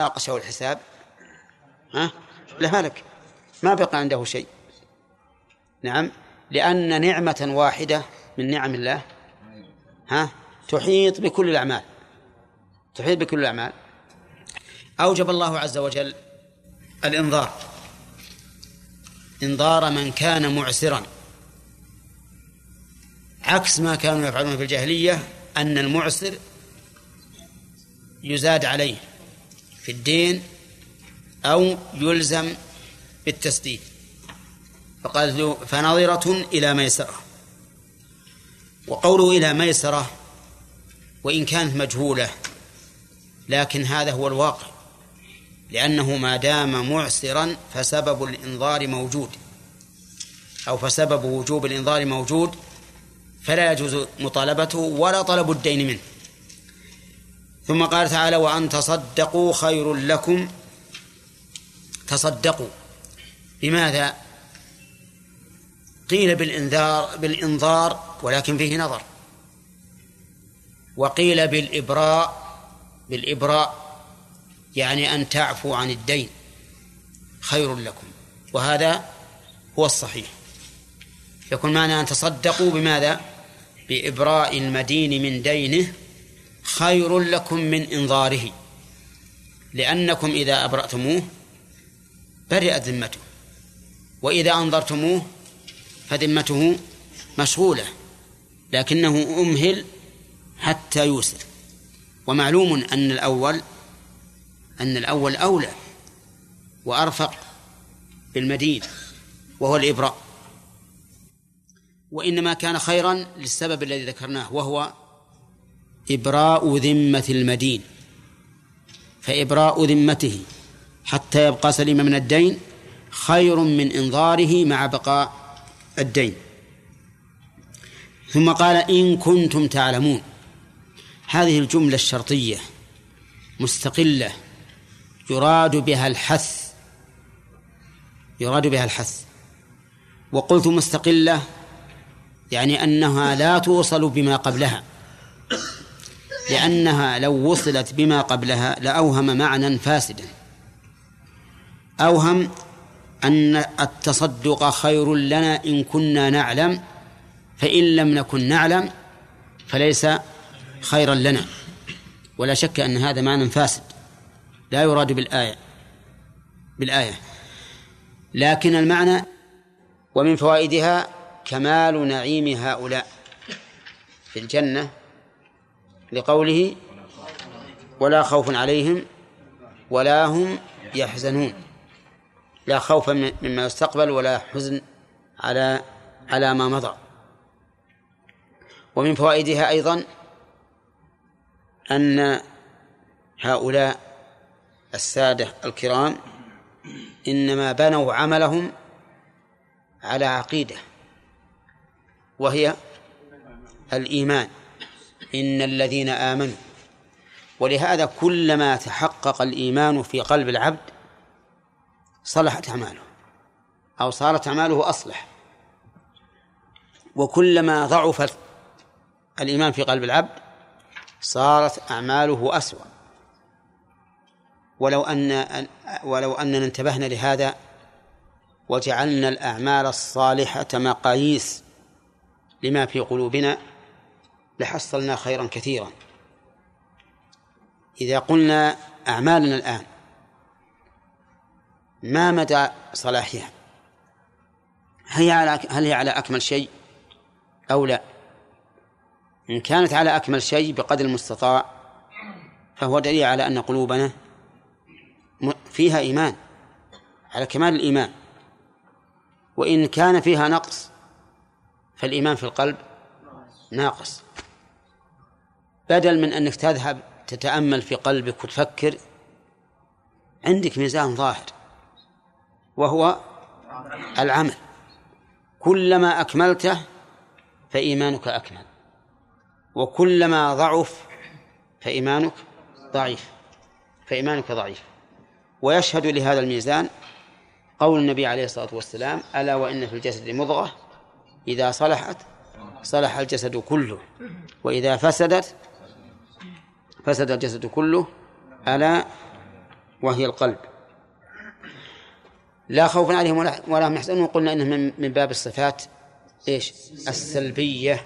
ناقشه الحساب. ها؟ لا هلك ما بقى عنده شيء. نعم. لأن نعمة واحدة من نعم الله ها؟ تحيط بكل الأعمال. تحيط بكل الأعمال. أوجب الله عز وجل الإنذار. إنذار من كان معسرا. عكس ما كانوا يفعلون في الجاهلية أن المعسر يزاد عليه. في الدين أو يلزم بالتسديد. فقال فنظرة إلى ميسرة. وقوله إلى ميسرة وإن كانت مجهولة لكن هذا هو الواقع. لأنه ما دام معسرا فسبب الإنظار موجود. أو فسبب وجوب الإنظار موجود فلا يجوز مطالبته ولا طلب الدين منه. ثم قال تعالى وأن تصدقوا خير لكم. تصدقوا. بماذا؟ قيل بالإنذار بالإنظار ولكن فيه نظر. وقيل بالإبراء بالإبراء يعني أن تعفوا عن الدين. خير لكم. وهذا هو الصحيح. يكون معنى أن تصدقوا بماذا؟ بإبراء المدين من دينه. خير لكم من إنظاره لأنكم إذا أبرأتموه برئت ذمته وإذا أنظرتموه فذمته مشغولة لكنه أمهل حتى يوسر. ومعلوم أن الأول أن الأول أولى وأرفق بالمدين وهو الإبراء. وإنما كان خيرا للسبب الذي ذكرناه وهو إبراء ذمة المدين فإبراء ذمته حتى يبقى سليما من الدين خير من إنظاره مع بقاء الدين. ثم قال إن كنتم تعلمون. هذه الجملة الشرطية مستقلة يراد بها الحث يراد بها الحث. وقلت مستقلة يعني أنها لا توصل بما قبلها. لأنها لو وصلت بما قبلها لأوهم معنى فاسدا. أوهم أن التصدق خير لنا إن كنا نعلم فإن لم نكن نعلم فليس خيرا لنا. ولا شك أن هذا معنى فاسد. لا يراد بالآية بالآية. لكن المعنى ومن فوائدها كمال نعيم هؤلاء في الجنة لقوله ولا خوف عليهم ولا هم يحزنون. لا خوف مما يستقبل ولا حزن على على ما مضى. ومن فوائدها أيضا أن هؤلاء السادة الكرام إنما بنوا عملهم على عقيدة وهي الإيمان. إن الذين آمنوا ولهذا كلما تحقق الإيمان في قلب العبد صلحت أعماله أو صارت أعماله أصلح. وكلما ضعف الإيمان في قلب العبد صارت أعماله أسوأ. ولو أن ولو أننا انتبهنا لهذا وجعلنا الأعمال الصالحة مقاييس لما في قلوبنا لحصلنا خيرا كثيرا. إذا قلنا أعمالنا الآن ما مدى صلاحها؟ هي على هل هي على أكمل شيء أو لا؟ إن كانت على أكمل شيء بقدر المستطاع فهو دليل على أن قلوبنا فيها إيمان على كمال الإيمان. وإن كان فيها نقص فالإيمان في القلب ناقص. بدل من أنك تذهب تتأمل في قلبك وتفكر عندك ميزان ظاهر وهو العمل. كلما أكملته فإيمانك أكمل وكلما ضعف فإيمانك ضعيف فإيمانك ضعيف. ويشهد لهذا الميزان قول النبي عليه الصلاة والسلام ألا وإن في الجسد مضغة إذا صلحت صلح الجسد كله وإذا فسدت فسد الجسد كله ألا وهي القلب. لا خوف عليهم ولا هم يحزنون. قلنا إنه من من باب الصفات إيش؟ السلبية.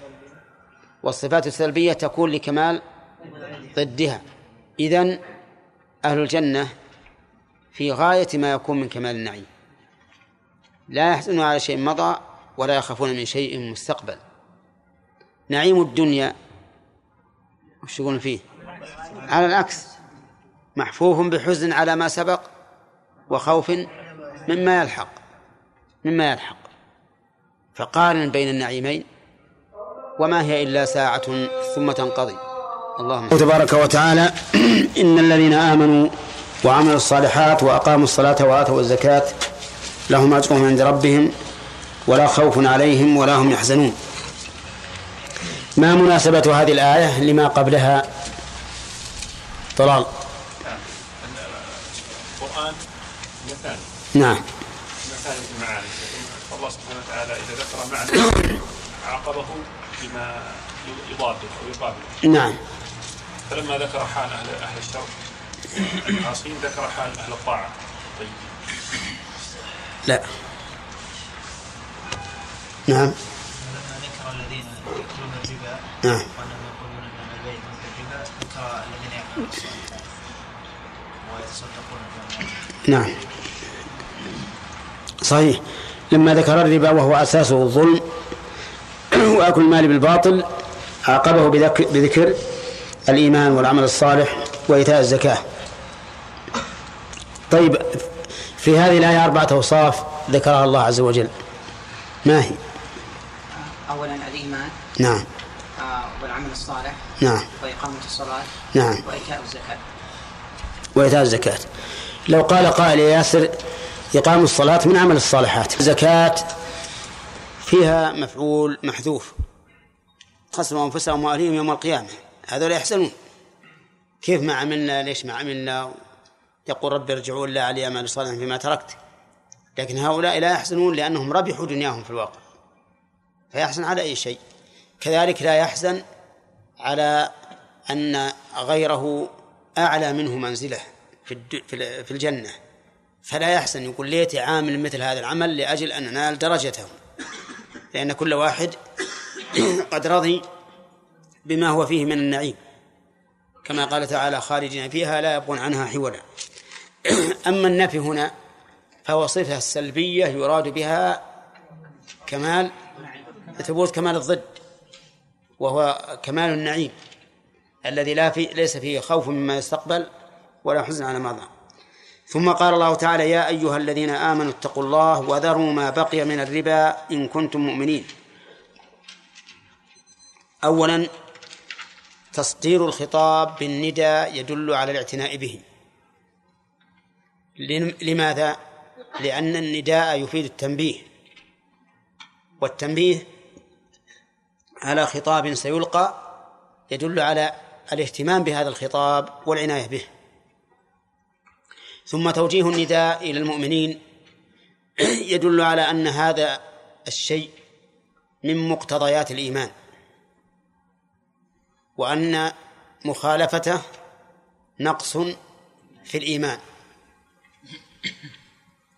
والصفات السلبية تكون لكمال ضدها. اذا أهل الجنة في غاية ما يكون من كمال النعيم. لا يحزنون على شيء مضى ولا يخافون من شيء مستقبل. نعيم الدنيا وش يقولون فيه؟ على العكس محفوف بحزن على ما سبق وخوف مما يلحق مما يلحق. فقارن بين النعيمين وما هي إلا ساعة ثم تنقضي. اللهم تبارك وتعالى إن الذين آمنوا وعملوا الصالحات وأقاموا الصلاة وآتوا الزكاة لهم أجرهم عند ربهم ولا خوف عليهم ولا هم يحزنون. ما مناسبة هذه الآية لما قبلها طلال. القرآن مثال. نعم. مثال المعاني الله سبحانه وتعالى إذا ذكر معنى عاقبه بما يضاده أو يقابله نعم. فلما ذكر حال أهل أهل الشر العاصين ذكر حال أهل الطاعة. طيب. لا. نعم. لما ذكر الذين يأكلون الربا نعم. وأنهم يقولون أن البيع مثل الربا ذكر نعم. صحيح. لما ذكر الربا وهو أساسه الظلم وأكل المال بالباطل عاقبه بذكر الإيمان والعمل الصالح وإيتاء الزكاة. طيب في هذه الآية أربعة أوصاف ذكرها الله عز وجل. ما هي؟ أولا الإيمان. نعم. آه والعمل الصالح. نعم. وإقامة الصلاة نعم. وإيتاء الزكاة. وإيتاء الزكاة. لو قال قائل يا ياسر إقام الصلاة من عمل الصالحات. الزكاة فيها مفعول محذوف. خسروا أنفسهم وأهليهم يوم القيامة. هذول يحسنون. كيف ما عملنا؟ ليش ما عملنا؟ يقول رب ارجعون لا علي أعمال صالحا فيما تركت. لكن هؤلاء لا يحزنون لأنهم ربحوا دنياهم في الواقع. فيحزن على أي شيء. كذلك لا يحزن على أن غيره أعلى منه منزلة في الجنة. فلا يحزن يقول ليتي عامل مثل هذا العمل لأجل أن أنال درجته. لأن كل واحد قد رضي بما هو فيه من النعيم. كما قال تعالى خارجين فيها لا يبغون عنها حولا. أما النفي هنا فهو صفة سلبية يراد بها كمال ثبوت كمال الضد. وهو كمال النعيم الذي لا في ليس فيه خوف مما يستقبل ولا حزن على ماضى ثم قال الله تعالى يا أيها الذين آمنوا اتقوا الله وذروا ما بقي من الربا إن كنتم مؤمنين. أولا تصدير الخطاب بالندى يدل على الاعتناء به. لماذا؟ لأن النداء يفيد التنبيه والتنبيه على خطاب سيلقى يدل على الاهتمام بهذا الخطاب والعناية به. ثم توجيه النداء إلى المؤمنين يدل على أن هذا الشيء من مقتضيات الإيمان وأن مخالفته نقص في الإيمان.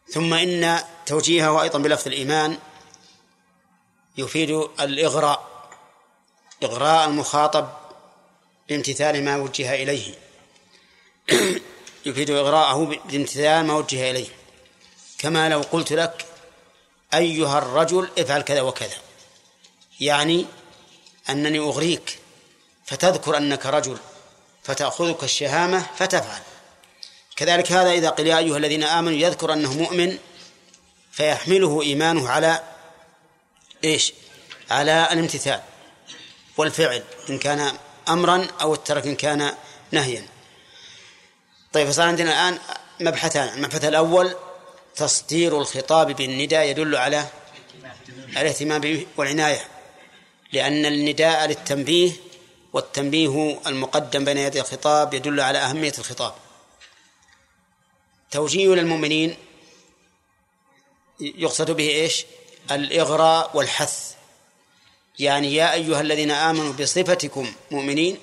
ثم إن توجيهه أيضا بلفظ الإيمان يفيد الإغراء إغراء المخاطب بامتثال ما وجه إليه. يفيد إغراءه بامتثال ما وجه إليه. كما لو قلت لك أيها الرجل افعل كذا وكذا. يعني أنني أغريك فتذكر أنك رجل فتأخذك الشهامة فتفعل. كذلك هذا إذا قيل يا أيها الذين آمنوا يذكر أنه مؤمن فيحمله إيمانه على إيش؟ على الامتثال. والفعل إن كان أمرا أو الترك إن كان نهيا. طيب فصار عندنا الآن مبحثان. المبحث الأول تصدير الخطاب بالنداء يدل على الاهتمام والعناية لأن النداء للتنبيه والتنبيه المقدم بين يدي الخطاب يدل على أهمية الخطاب. توجيه للمؤمنين يقصد به إيش؟ الإغراء والحث. يعني يا أيها الذين آمنوا بصفتكم مؤمنين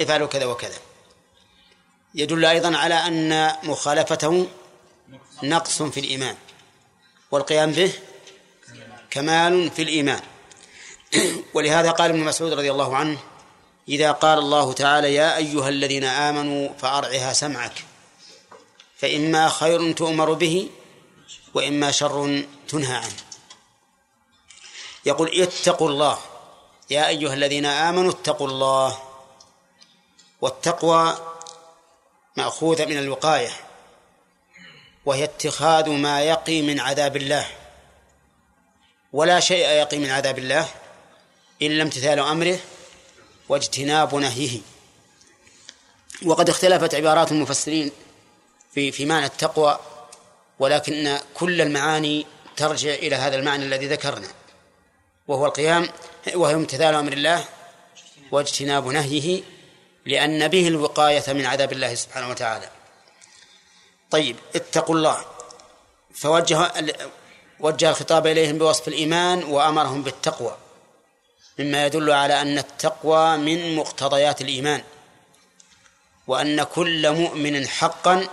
افعلوا كذا وكذا. يدل أيضا على أن مخالفته نقص في الإيمان والقيام به كمال في الإيمان. ولهذا قال ابن مسعود رضي الله عنه إذا قال الله تعالى يا أيها الذين آمنوا فأرعها سمعك فإما خير تؤمر به وإما شر تنهى عنه. يقول اتقوا الله يا أيها الذين آمنوا اتقوا الله والتقوى مأخوذة من الوقاية وهي اتخاذ ما يقي من عذاب الله. ولا شيء يقي من عذاب الله إلا امتثال أمره واجتناب نهيه. وقد اختلفت عبارات المفسرين في في معنى التقوى ولكن كل المعاني ترجع إلى هذا المعنى الذي ذكرنا. وهو القيام وهو امتثال أمر الله واجتناب نهيه لأن به الوقاية من عذاب الله سبحانه وتعالى. طيب اتقوا الله. فوجه وجه الخطاب إليهم بوصف الإيمان وأمرهم بالتقوى مما يدل على أن التقوى من مقتضيات الإيمان وأن كل مؤمن حقا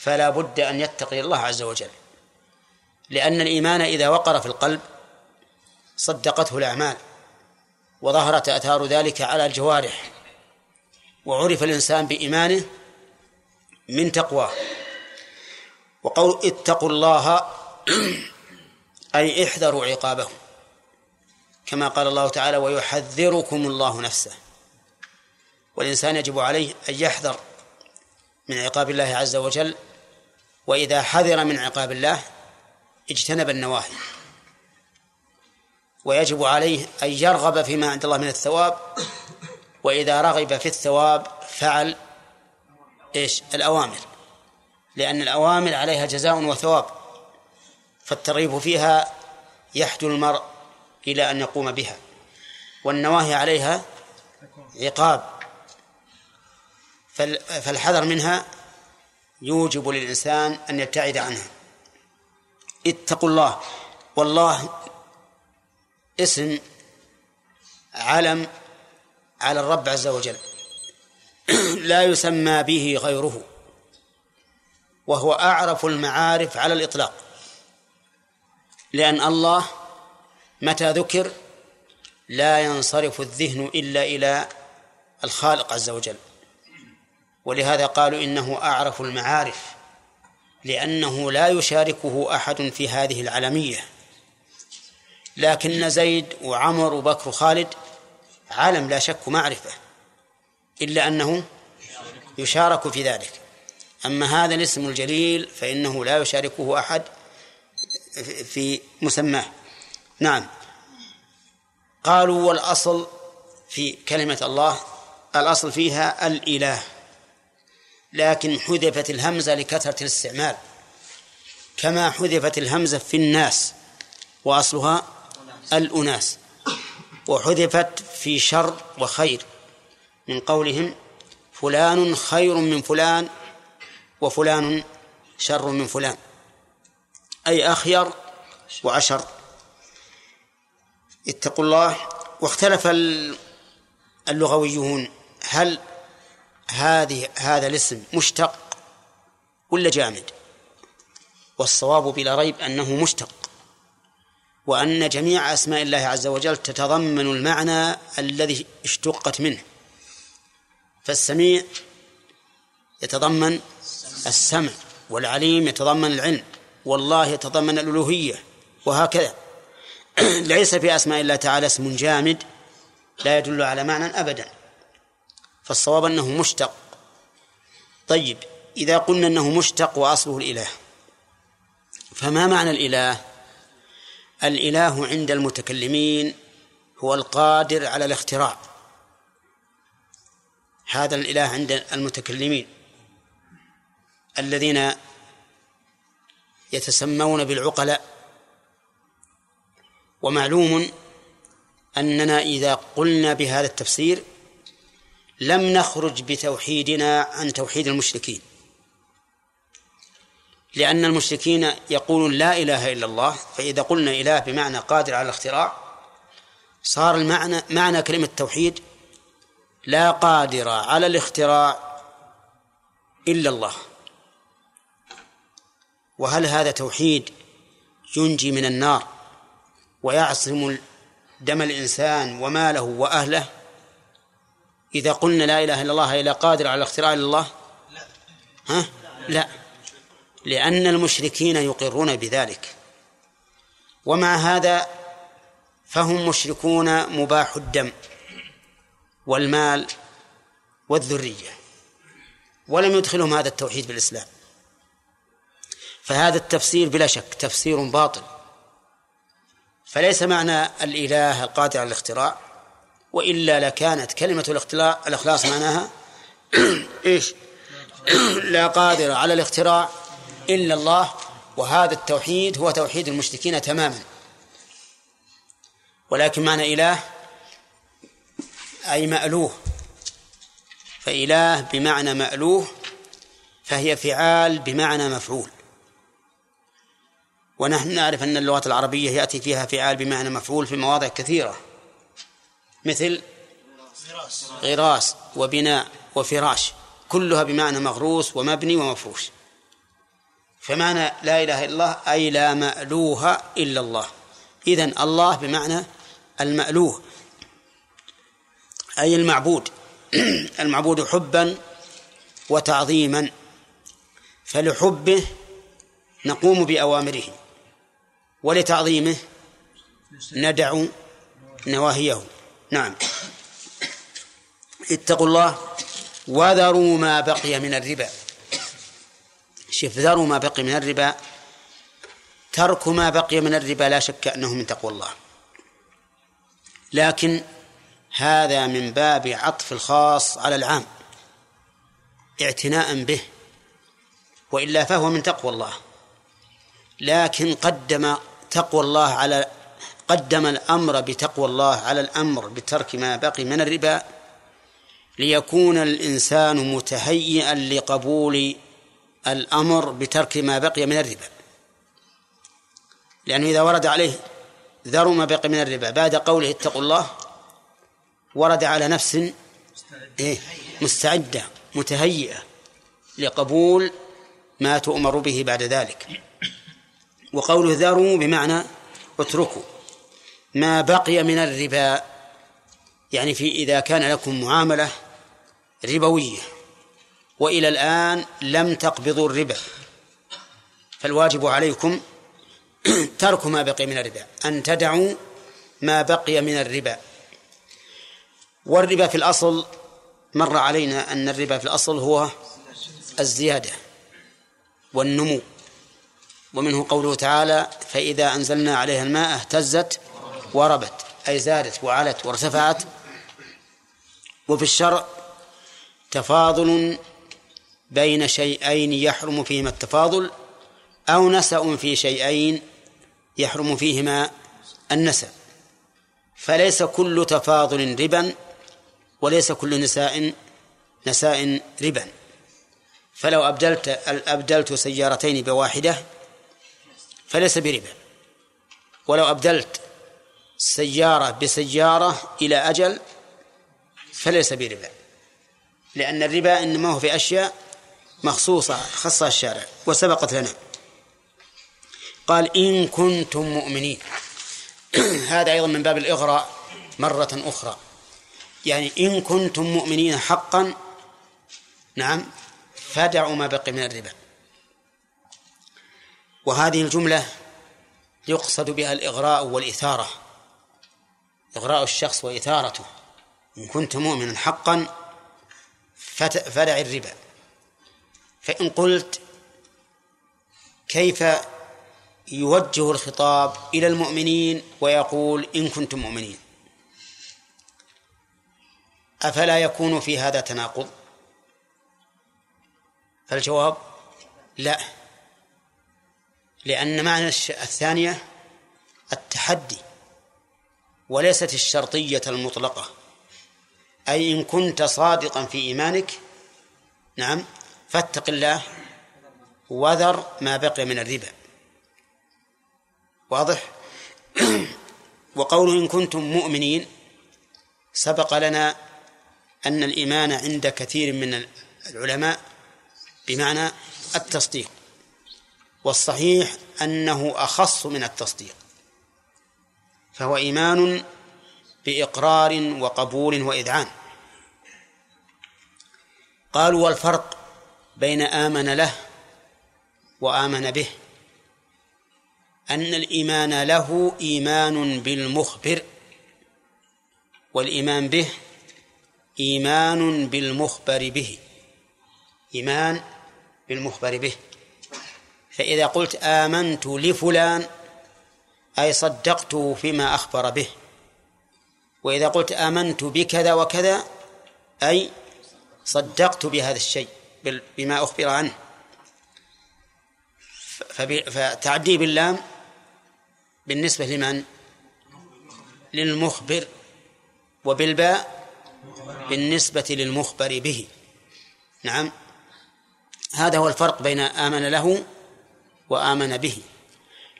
فلا بد أن يتقي الله عز وجل لأن الإيمان إذا وقر في القلب صدقته الأعمال وظهرت آثار ذلك على الجوارح وعرف الإنسان بإيمانه من تقواه. وقول اتقوا الله أي احذروا عقابه كما قال الله تعالى ويحذركم الله نفسه والإنسان يجب عليه أن يحذر من عقاب الله عز وجل وإذا حذر من عقاب الله اجتنب النواهي. ويجب عليه أن يرغب فيما عند الله من الثواب وإذا رغب في الثواب فعل إيش؟ الأوامر لأن الأوامر عليها جزاء وثواب فالترغيب فيها يحجر المرء إلى أن يقوم بها والنواهي عليها عقاب فالحذر منها يوجب للإنسان أن يبتعد عنها. اتقوا الله والله اسم علم على الرب عز وجل. لا يسمى به غيره وهو أعرف المعارف على الإطلاق. لأن الله متى ذكر لا ينصرف الذهن إلا إلى الخالق عز وجل. ولهذا قالوا إنه أعرف المعارف لأنه لا يشاركه أحد في هذه العلمية. لكن زيد وعمر وبكر وخالد علم لا شك معرفة إلا أنه يشارك في ذلك. أما هذا الاسم الجليل فإنه لا يشاركه أحد في مسماه. نعم. قالوا والأصل في كلمة الله الأصل فيها الإله. لكن حذفت الهمزة لكثرة الاستعمال كما حذفت الهمزة في الناس وأصلها الأناس. وحذفت في شر وخير. من قولهم فلان خير من فلان وفلان شر من فلان. أي أخير وأشر. اتقوا الله. واختلف اللغويون. هل هذه هذا الاسم مشتق ولا جامد؟ والصواب بلا ريب أنه مشتق. وأن جميع أسماء الله عز وجل تتضمن المعنى الذي اشتقت منه. فالسميع يتضمن السمع والعليم يتضمن العلم والله يتضمن الألوهية وهكذا. ليس في أسماء الله تعالى اسم جامد لا يدل على معنى أبدا. فالصواب أنه مشتق. طيب إذا قلنا أنه مشتق وأصله الإله فما معنى الإله؟ الإله عند المتكلمين هو القادر على الاختراع. هذا الإله عند المتكلمين. الذين يتسمون بالعقلاء. ومعلوم أننا إذا قلنا بهذا التفسير لم نخرج بتوحيدنا عن توحيد المشركين. لأن المشركين يقولون لا إله إلا الله فإذا قلنا إله بمعنى قادر على الاختراع صار المعنى معنى كلمة توحيد لا قادر على الاختراع إلا الله. وهل هذا توحيد ينجي من النار ويعصم دم الإنسان وماله وأهله؟ إذا قلنا لا إله إلا الله إلا قادر على الاختراع إلا الله؟ ها؟ لا. لأن المشركين يقرون بذلك. ومع هذا فهم مشركون مباح الدم والمال والذرية ولم يدخلهم هذا التوحيد بالإسلام. فهذا التفسير بلا شك تفسير باطل. فليس معنى الإله القادر على الاختراع وإلا لكانت كلمة الإخلاص معناها إيش؟ لا قادر على الاختراع إلا الله وهذا التوحيد هو توحيد المشركين تماما. ولكن معنى إله أي مألوه. فإله بمعنى مألوه فهي فعال بمعنى مفعول. ونحن نعرف أن اللغة العربية يأتي فيها فعال بمعنى مفعول في مواضع كثيرة. مثل غراس وبناء وفراش. كلها بمعنى مغروس ومبني ومفروش. فمعنى لا إله إلا الله أي لا مألوه إلا الله. إذن الله بمعنى المألوه أي المعبود. المعبود حبا وتعظيما فلحبه نقوم بأوامره ولتعظيمه ندع نواهيه. نعم. اتقوا الله وذروا ما بقي من الربا. شوف ذروا ما بقي من الربا. ترك ما بقي من الربا لا شك أنه من تقوى الله. لكن هذا من باب عطف الخاص على العام اعتناء به وإلا فهو من تقوى الله. لكن قدم تقوى الله على قدم الأمر بتقوى الله على الأمر بترك ما بقي من الربا ليكون الإنسان متهيئا لقبول الأمر بترك ما بقي من الربا. لأنه إذا ورد عليه ذروا ما بقي من الربا بعد قوله اتقوا الله ورد على نفس إيه؟ مستعدة متهيئة لقبول ما تؤمر به بعد ذلك. وقوله ذروا بمعنى اتركوا. ما بقي من الربا يعني في إذا كان لكم معاملة ربوية وإلى الآن لم تقبضوا الربا فالواجب عليكم ترك ما بقي من الربا أن تدعوا ما بقي من الربا. والربا في الأصل مر علينا أن الربا في الأصل هو الزيادة والنمو. ومنه قوله تعالى فإذا أنزلنا عليها الماء اهتزت وربت أي زادت وعلت وارتفعت. وفي الشرع تفاضل بين شيئين يحرم فيهما التفاضل أو نسأ في شيئين يحرم فيهما النسأ فليس كل تفاضل ربا وليس كل نساء نساء ربا. فلو أبدلت أبدلت سيارتين بواحدة فليس بربا. ولو أبدلت سيارة بسيارة إلى أجل فليس بربا. لأن الربا إنما هو في أشياء مخصوصة خصها الشارع وسبقت لنا. قال إن كنتم مؤمنين. هذا أيضا من باب الإغراء مرة أخرى. يعني إن كنتم مؤمنين حقا نعم فدعوا ما بقي من الربا. وهذه الجملة يقصد بها الإغراء والإثارة. إغراء الشخص وإثارته. إن كنت مؤمنا حقا فدع الربا. فإن قلت كيف يوجه الخطاب إلى المؤمنين ويقول إن كنتم مؤمنين؟ أفلا يكون في هذا تناقض؟ فالجواب لا لأن معنى الثانية التحدي وليست الشرطية المطلقة. أي إن كنت صادقا في إيمانك نعم فاتق الله وذر ما بقي من الربا. واضح؟ وقوله إن كنتم مؤمنين سبق لنا أن الإيمان عند كثير من العلماء بمعنى التصديق. والصحيح أنه أخص من التصديق. فهو إيمان بإقرار وقبول وإذعان. قالوا والفرق بين آمن له وآمن به. أن الإيمان له إيمان بالمخبر والإيمان به إيمان بالمخبر به. إيمان بالمخبر به. فإذا قلت آمنت لفلان أي صدقته فيما أخبر به. وإذا قلت آمنت بكذا وكذا أي صدقت بهذا الشيء. بما أخبر عنه. فتعدي باللام بالنسبة لمن؟ للمخبر وبالباء بالنسبة للمخبر به. نعم. هذا هو الفرق بين آمن له وآمن به.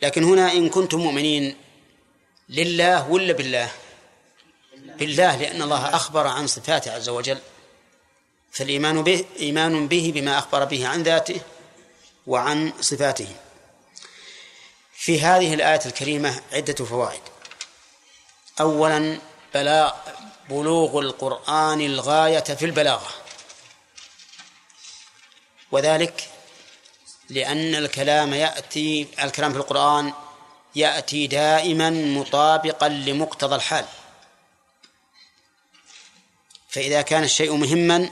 لكن هنا إن كنتم مؤمنين لله ولا بالله؟ بالله لأن الله أخبر عن صفاته عز وجل. فالإيمان به إيمان به بما أخبر به عن ذاته وعن صفاته. في هذه الآية الكريمة عدة فوائد. أولا بلاغ بلوغ القرآن الغاية في البلاغة. وذلك لأن الكلام يأتي الكلام في القرآن يأتي دائما مطابقا لمقتضى الحال. فإذا كان الشيء مهما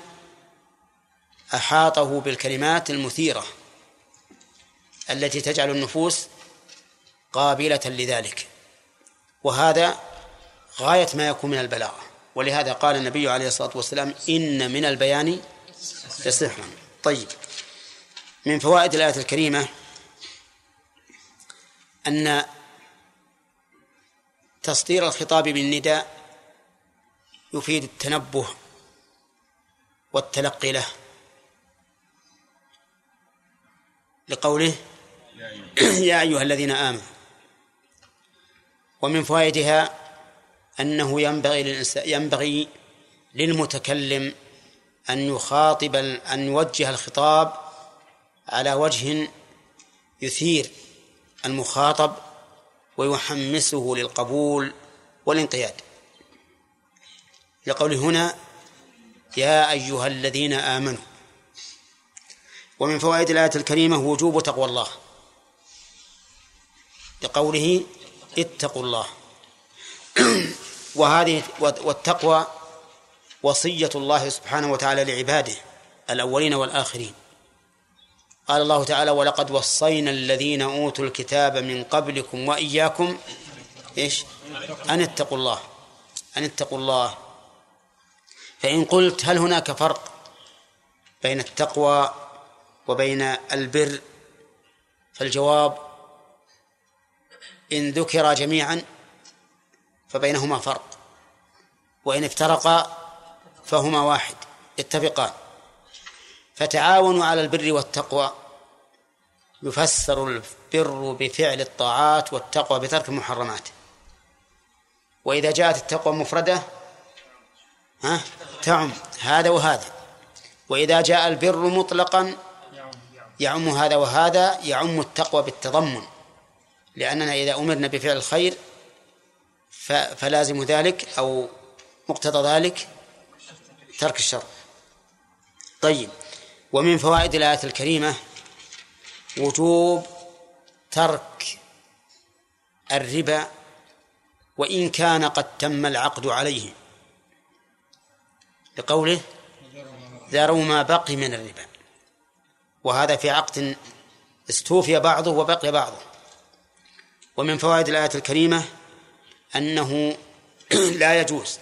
أحاطه بالكلمات المثيرة التي تجعل النفوس قابلة لذلك. وهذا غاية ما يكون من البلاغة. ولهذا قال النبي عليه الصلاة والسلام إن من البيان لسحرا. طيب. من فوائد الآية الكريمة أن تصدير الخطاب بالنداء يفيد التنبه والتلقي له. لقوله يا أيها الذين آمنوا. ومن فوائدها أنه ينبغي ينبغي للمتكلم أن يخاطب أن يوجه الخطاب على وجه يثير المخاطب ويحمسه للقبول والانقياد. لقوله هنا يا أيها الذين آمنوا. ومن فوائد الآية الكريمة وجوب تقوى الله. لقوله اتقوا الله. وهذه والتقوى وصية الله سبحانه وتعالى لعباده الأولين والآخرين. قال الله تعالى ولقد وصينا الذين أوتوا الكتاب من قبلكم وإياكم إيش؟ أن اتقوا الله. أن اتقوا الله. فإن قلت هل هناك فرق بين التقوى وبين البر فالجواب إن ذكر جميعا فبينهما فرق وإن افترقا فهما واحد اتفقان فتعاونوا على البر والتقوى يفسر البر بفعل الطاعات والتقوى بترك المحرمات. وإذا جاءت التقوى مفردة ها تعم هذا وهذا. وإذا جاء البر مطلقا يعم هذا وهذا يعم التقوى بالتضمن. لأننا إذا أمرنا بفعل الخير فلازم ذلك أو مقتضى ذلك ترك الشر. طيب ومن فوائد الآية الكريمة وجوب ترك الربا وإن كان قد تم العقد عليه. لقوله ذروا ما بقي من الربا. وهذا في عقد استوفي بعضه وبقي بعضه. ومن فوائد الآية الكريمة أنه لا يجوز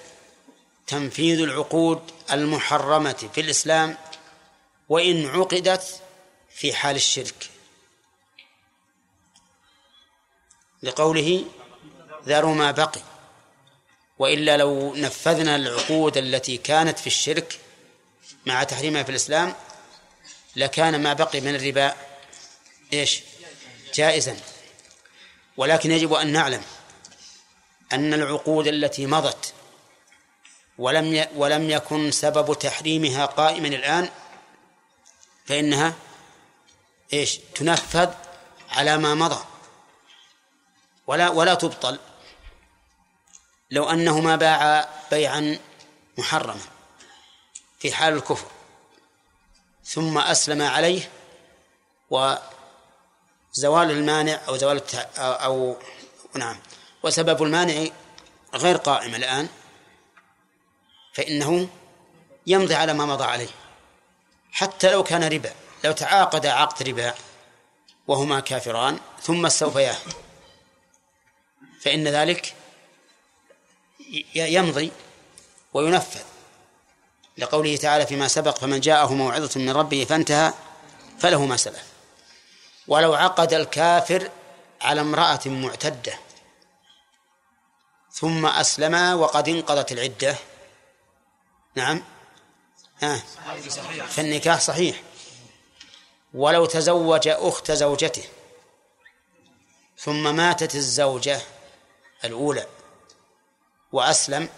تنفيذ العقود المحرمة في الإسلام وإن عقدت في حال الشرك. لقوله ذروا ما بقي وإلا لو نفذنا العقود التي كانت في الشرك مع تحريمها في الإسلام لكان ما بقي من الربا إيش؟ جائزا. ولكن يجب أن نعلم أن العقود التي مضت ولم ولم يكن سبب تحريمها قائما الآن فإنها إيش؟ تنفذ على ما مضى. ولا ولا تبطل لو أنه ما باع بيعا محرما في حال الكفر. ثم أسلم عليه وزوال المانع أو زوال أو نعم وسبب المانع غير قائم الآن فإنه يمضي على ما مضى عليه حتى لو كان ربا لو تعاقد عقد ربا وهما كافران ثم استوفياه. فإن ذلك يمضي وينفذ. لقوله تعالى فيما سبق فمن جاءه موعظة من ربه فانتهى فله ما سلف ولو عقد الكافر على امرأة معتدة ثم أسلما وقد انقضت العدة. نعم. آه فالنكاح صحيح. ولو تزوج أخت زوجته ثم ماتت الزوجة الأولى وأسلم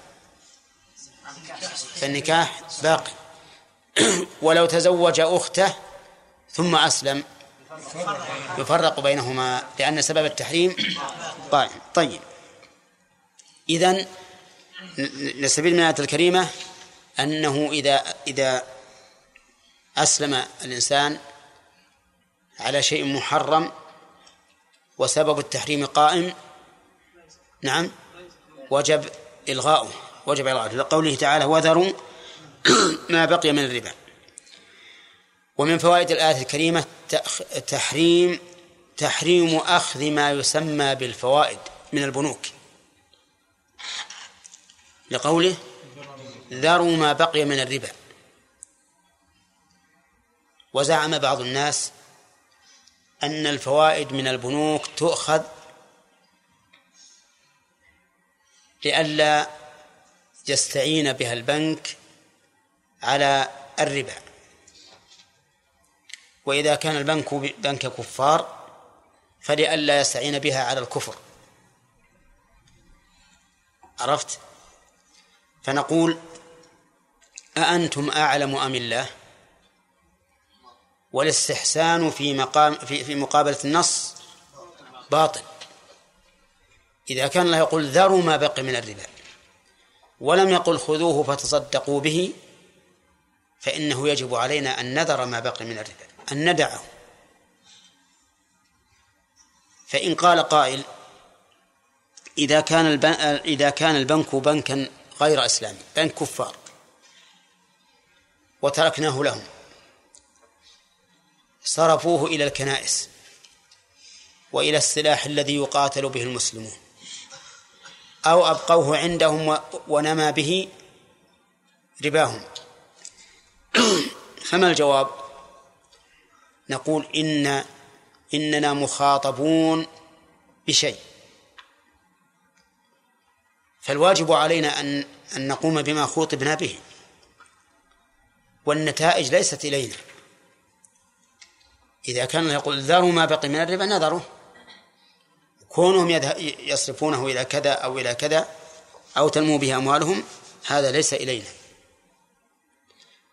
فالنكاح باقي. ولو تزوج أخته ثم أسلم. يفرق بينهما لأن سبب التحريم قائم طيب. إذن نستفيد من الآية الكريمة أنه إذا إذا أسلم الإنسان على شيء محرم وسبب التحريم قائم نعم وجب إلغاؤه. وجب إلغاؤه لقوله تعالى وذروا ما بقي من الربا. ومن فوائد الآية الكريمة تحريم تحريم أخذ ما يسمى بالفوائد من البنوك. لقوله ذروا ما بقي من الربا. وزعم بعض الناس أن الفوائد من البنوك تؤخذ لئلا يستعين بها البنك على الربا. وإذا كان البنك بنك كفار فلئلا يستعين بها على الكفر. عرفت؟ فنقول أأنتم أعلم أم الله؟ والاستحسان في مقام في, في مقابلة النص باطل. إذا كان الله يقول ذروا ما بقي من الربا. ولم يقل خذوه فتصدقوا به فإنه يجب علينا أن نذر ما بقي من الربا أن ندعه. فإن قال قائل إذا كان إذا كان البنك بنكا غير إسلامي بنك كفار وتركناه لهم صرفوه إلى الكنائس وإلى السلاح الذي يقاتل به المسلمون. أو أبقوه عندهم ونمى به رباهم. فما الجواب؟ نقول إن إننا مخاطبون بشيء. فالواجب علينا أن أن نقوم بما خوطبنا به. والنتائج ليست إلينا. إذا كان يقول ذروا ما بقي من الربا نذره كونهم يصرفونه إلى كذا أو إلى كذا أو تنمو به أموالهم هذا ليس إلينا.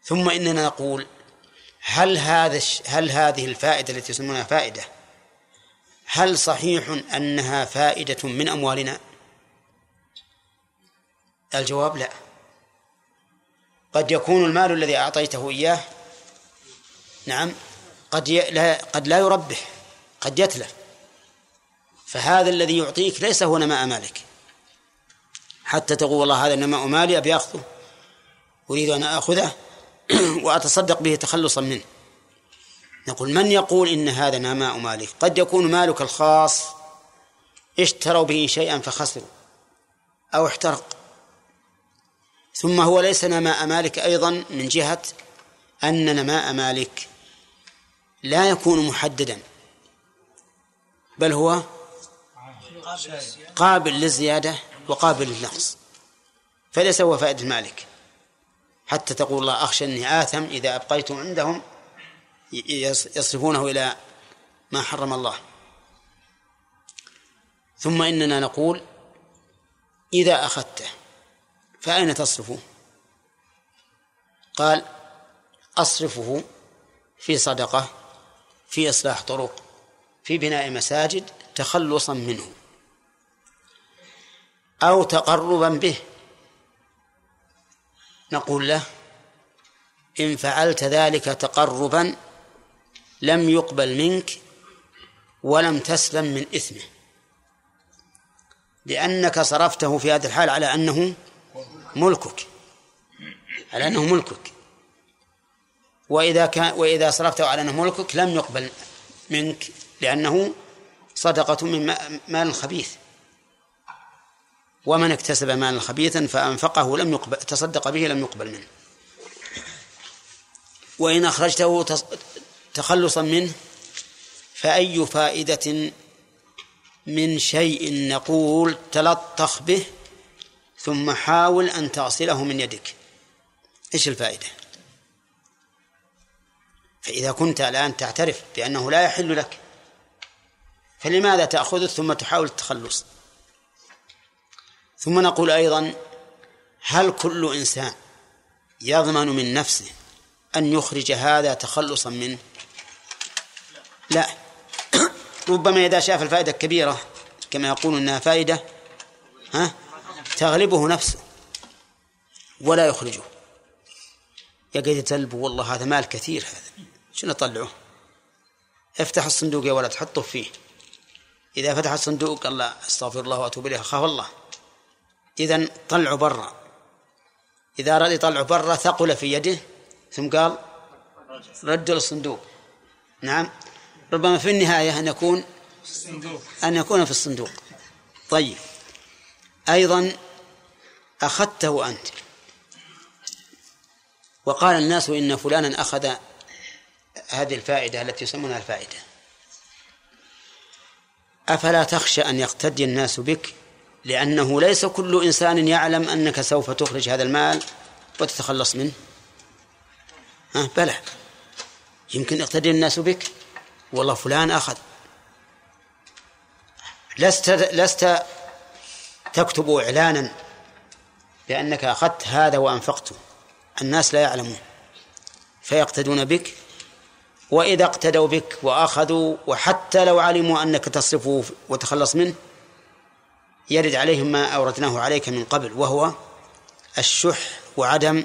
ثم إننا نقول هل هذا هل هذه الفائدة التي يسمونها فائدة هل صحيح أنها فائدة من أموالنا؟ الجواب لا. قد يكون المال الذي أعطيته إياه نعم قد لا قد لا يربح قد يتلف. فهذا الذي يعطيك ليس هو نماء مالك. حتى تقول والله هذا نماء مالي أبي أخذه. أريد أن آخذه وأتصدق به تخلصا منه. نقول من يقول إن هذا نماء مالك؟ قد يكون مالك الخاص اشتروا به شيئا فخسروا أو احترق. ثم هو ليس نماء مالك أيضا من جهة أن نماء مالك لا يكون محددا بل هو قابل للزيادة؟ وقابل للنقص. فليس هو فائدة المالك. حتى تقول الله أخشى أني آثم إذا أبقيت عندهم يصرفونه إلى ما حرم الله. ثم إننا نقول إذا أخذته فأين تصرفه؟ قال أصرفه في صدقة في إصلاح طرق في بناء مساجد تخلصا منه. أو تقربا به. نقول له إن فعلت ذلك تقربا لم يقبل منك ولم تسلم من إثمه. لأنك صرفته في هذه الحال على أنه ملكك. على أنه ملكك. وإذا كان وإذا صرفته على أنه ملكك لم يقبل منك لأنه صدقة من مال خبيث ومن اكتسب مالا خبيثا فأنفقه لم يقبل تصدق به لم يقبل منه. وإن أخرجته تخلصا منه فأي فائدة من شيء نقول تلطخ به ثم حاول أن تغسله من يدك؟ إيش الفائدة؟ فإذا كنت الآن تعترف بأنه لا يحل لك فلماذا تأخذه ثم تحاول التخلص؟ ثم نقول أيضا هل كل إنسان يضمن من نفسه أن يخرج هذا تخلصا منه لا. ربما إذا شاف الفائدة الكبيرة كما يقول أنها فائدة ها تغلبه نفسه ولا يخرجه. يقعد يتلب والله هذا مال كثير هذا. شنو أطلعه؟ افتح الصندوق يا ولد حطه فيه. إذا فتح الصندوق قال لا أستغفر الله وأتوب إليه أخاف الله. إذا طلعه برا. إذا أراد يطلعه برا ثقل في يده ثم قال رد الصندوق نعم. ربما في النهاية أن يكون أن يكون في الصندوق. طيب. أيضا أخذته أنت. وقال الناس إن فلانا أخذ هذه الفائدة التي يسمونها الفائدة. أفلا تخشى أن يقتدي الناس بك؟ لأنه ليس كل إنسان يعلم أنك سوف تخرج هذا المال وتتخلص منه. ها بلى. يمكن يقتدي الناس بك؟ والله فلان أخذ. لست لست تكتب إعلانا بأنك أخذت هذا وأنفقته. الناس لا يعلمون. فيقتدون بك؟ وإذا اقتدوا بك وأخذوا وحتى لو علموا أنك تصرفه وتخلص منه يرد عليهم ما أوردناه عليك من قبل وهو الشح وعدم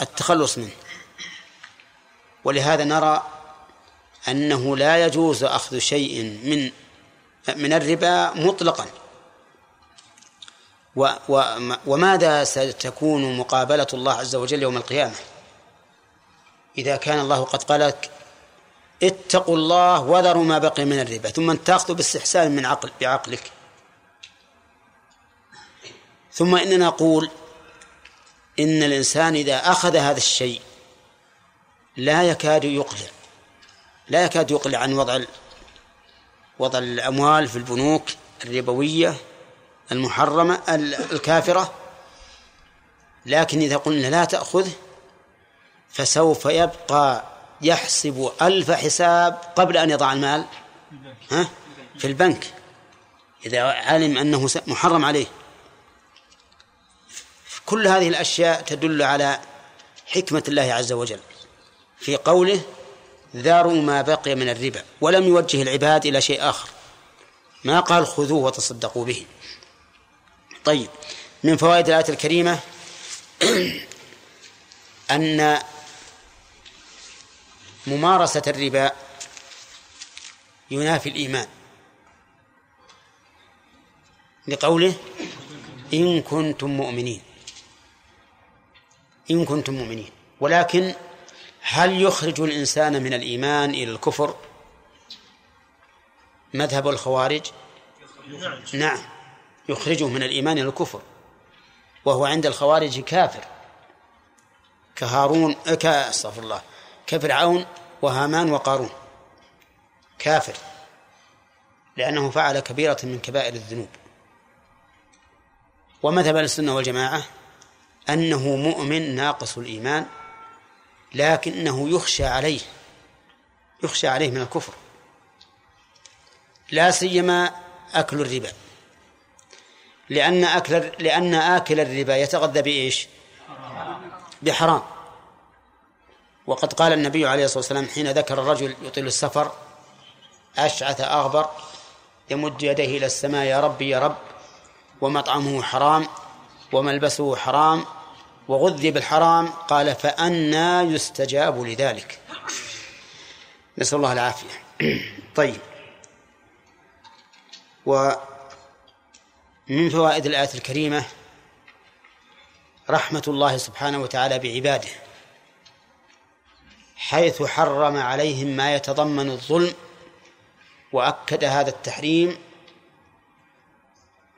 التخلص منه. ولهذا نرى أنه لا يجوز أخذ شيء من من الربا مطلقا. وماذا ستكون مقابلة الله عز وجل يوم القيامة؟ إذا كان الله قد قال لك اتقوا الله وذروا ما بقي من الربا ثم تأخذ باستحسان من عقل بعقلك. ثم إننا نقول إن الإنسان إذا أخذ هذا الشيء لا يكاد يقلع لا يكاد يقلع عن وضع وضع الأموال في البنوك الربوية المحرمة الكافرة. لكن إذا قلنا لا تأخذه فسوف يبقى يحسب ألف حساب قبل أن يضع المال ها؟ في البنك. إذا علم أنه محرم عليه. كل هذه الأشياء تدل على حكمة الله عز وجل. في قوله ذروا ما بقي من الربا ولم يوجه العباد إلى شيء آخر. ما قال خذوه وتصدقوا به. طيب من فوائد الآية الكريمة أن ممارسة الربا ينافي الإيمان. لقوله إن كنتم مؤمنين. إن كنتم مؤمنين. ولكن هل يخرج الإنسان من الإيمان إلى الكفر؟ مذهب الخوارج؟ نعم. يخرجه من الإيمان إلى الكفر. وهو عند الخوارج كافر. كهارون أستغفر الله. كفرعون وهامان وقارون. كافر. لأنه فعل كبيرة من كبائر الذنوب. ومذهب السنة والجماعة أنه مؤمن ناقص الإيمان لكنه يخشى عليه يخشى عليه من الكفر. لا سيما أكل الربا. لأن أكل لأن آكل الربا يتغذى بإيش؟ بحرام. وقد قال النبي عليه الصلاة والسلام حين ذكر الرجل يطيل السفر أشعث أغبر يمد يديه إلى السماء يا ربي يا رب ومطعمه حرام وملبسه حرام وغذي بالحرام قال فأنا يستجاب لذلك. نسأل الله العافية. طيب. ومن فوائد الآية الكريمة رحمة الله سبحانه وتعالى بعباده حيث حرم عليهم ما يتضمن الظلم وأكد هذا التحريم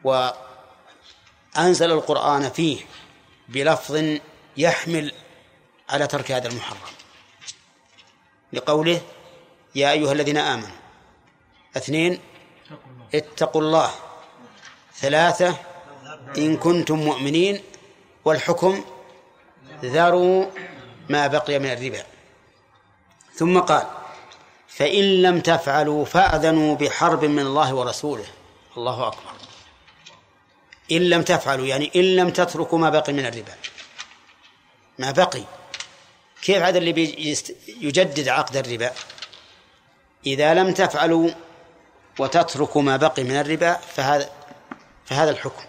وأنزل القرآن فيه. بلفظ يحمل على ترك هذا المحرم. لقوله يا أيها الذين آمنوا. اثنين اتقوا الله. ثلاثة إن كنتم مؤمنين والحكم ذروا ما بقي من الربا. ثم قال فإن لم تفعلوا فأذنوا بحرب من الله ورسوله. الله أكبر. إن لم تفعلوا يعني إن لم تتركوا ما بقي من الربا. ما بقي. كيف هذا اللي يجدد عقد الربا؟ إذا لم تفعلوا وتتركوا ما بقي من الربا فهذا فهذا الحكم.